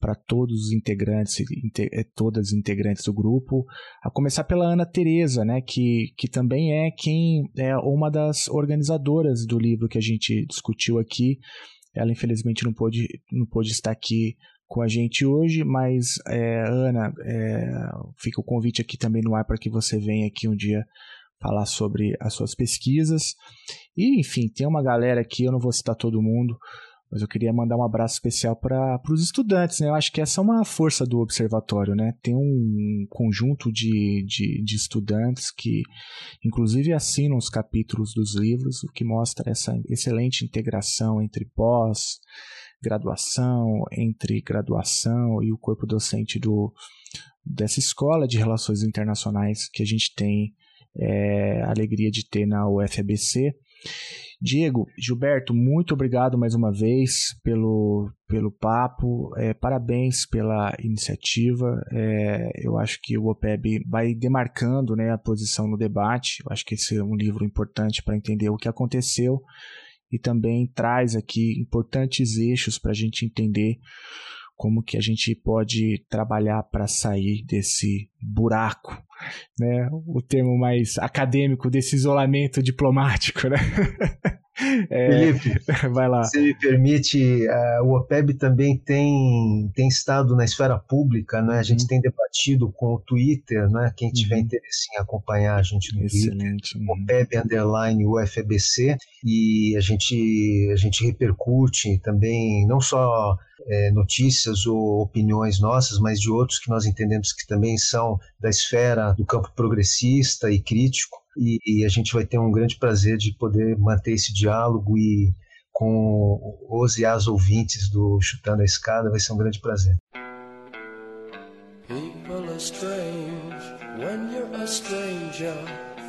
Speaker 2: para todos os integrantes, eh, todas as integrantes do grupo, a começar pela Ana Teresa, né, que, que também é quem é uma das organizadoras do livro que a gente discutiu aqui. Ela infelizmente não pôde, não pôde estar aqui com a gente hoje, mas é, Ana, é, fica o convite aqui também no ar para que você venha aqui um dia falar sobre as suas pesquisas. E, enfim, tem uma galera aqui, eu não vou citar todo mundo, mas eu queria mandar um abraço especial para os estudantes, né? Eu acho que essa é uma força do observatório, né? Tem um conjunto de, de, de estudantes que, inclusive, assinam os capítulos dos livros, o que mostra essa excelente integração entre pós, graduação, entre graduação e o corpo docente do, dessa escola de relações internacionais que a gente tem é, a alegria de ter na UFABC. Diego, Gilberto, muito obrigado mais uma vez pelo, pelo papo, é, parabéns pela iniciativa. É, eu acho que o OPEB vai demarcando né, a posição no debate. Eu acho que esse é um livro importante para entender o que aconteceu e também traz aqui importantes eixos para a gente entender como que a gente pode trabalhar para sair desse buraco, né? O termo mais acadêmico desse isolamento diplomático, né?
Speaker 7: É, Felipe, vai lá. Se me permite, uh, o OPEB também tem, tem estado na esfera pública, né? A gente uhum. tem debatido com o Twitter, né? Quem tiver uhum. interesse em acompanhar a gente no Excelente. Twitter, uhum. OPEB underline UFBC, e a gente, a gente repercute também não só é, notícias ou opiniões nossas, mas de outros que nós entendemos que também são da esfera do campo progressista e crítico. E, e a gente vai ter um grande prazer de poder manter esse diálogo e com os e as ouvintes do Chutando a Escada, vai ser um grande prazer. People are strange when you're a stranger.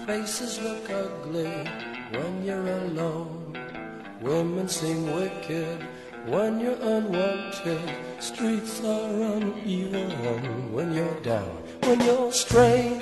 Speaker 7: Faces look ugly when you're alone. Women seem wicked when you're unwanted. Streets are uneven when you're down. When you're strange,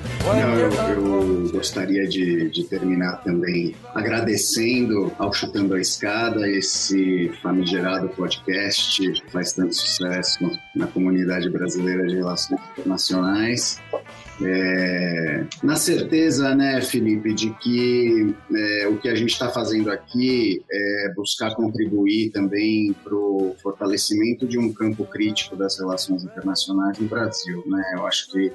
Speaker 7: Não, eu, eu, gostaria de, de, terminar também agradecendo ao Chutando a Escada, esse famigerado podcast que faz tanto sucesso na comunidade brasileira de relações internacionais. É, na certeza, né, Felipe, de que é, o que a gente está fazendo aqui é buscar contribuir também para o fortalecimento de um campo crítico das relações internacionais no Brasil. Né? Eu acho que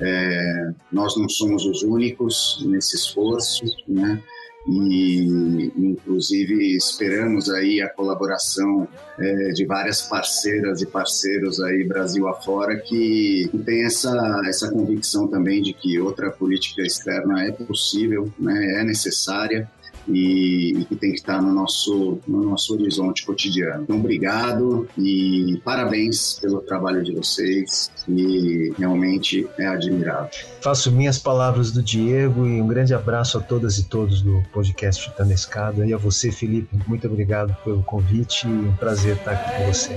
Speaker 7: é, nós não somos os únicos nesse esforço, né? e inclusive esperamos aí a colaboração é, de várias parceiras e parceiros aí Brasil afora que tem essa essa convicção também de que outra política externa é possível, né, é necessária e, e, que tem que estar no nosso, no nosso horizonte cotidiano. Então, obrigado e parabéns pelo trabalho de vocês, que realmente é admirável. Faço minhas palavras do Diego e um grande abraço a todas e todos do podcast Chutando Escada e a você, Felipe, muito obrigado pelo convite e um prazer estar aqui com você.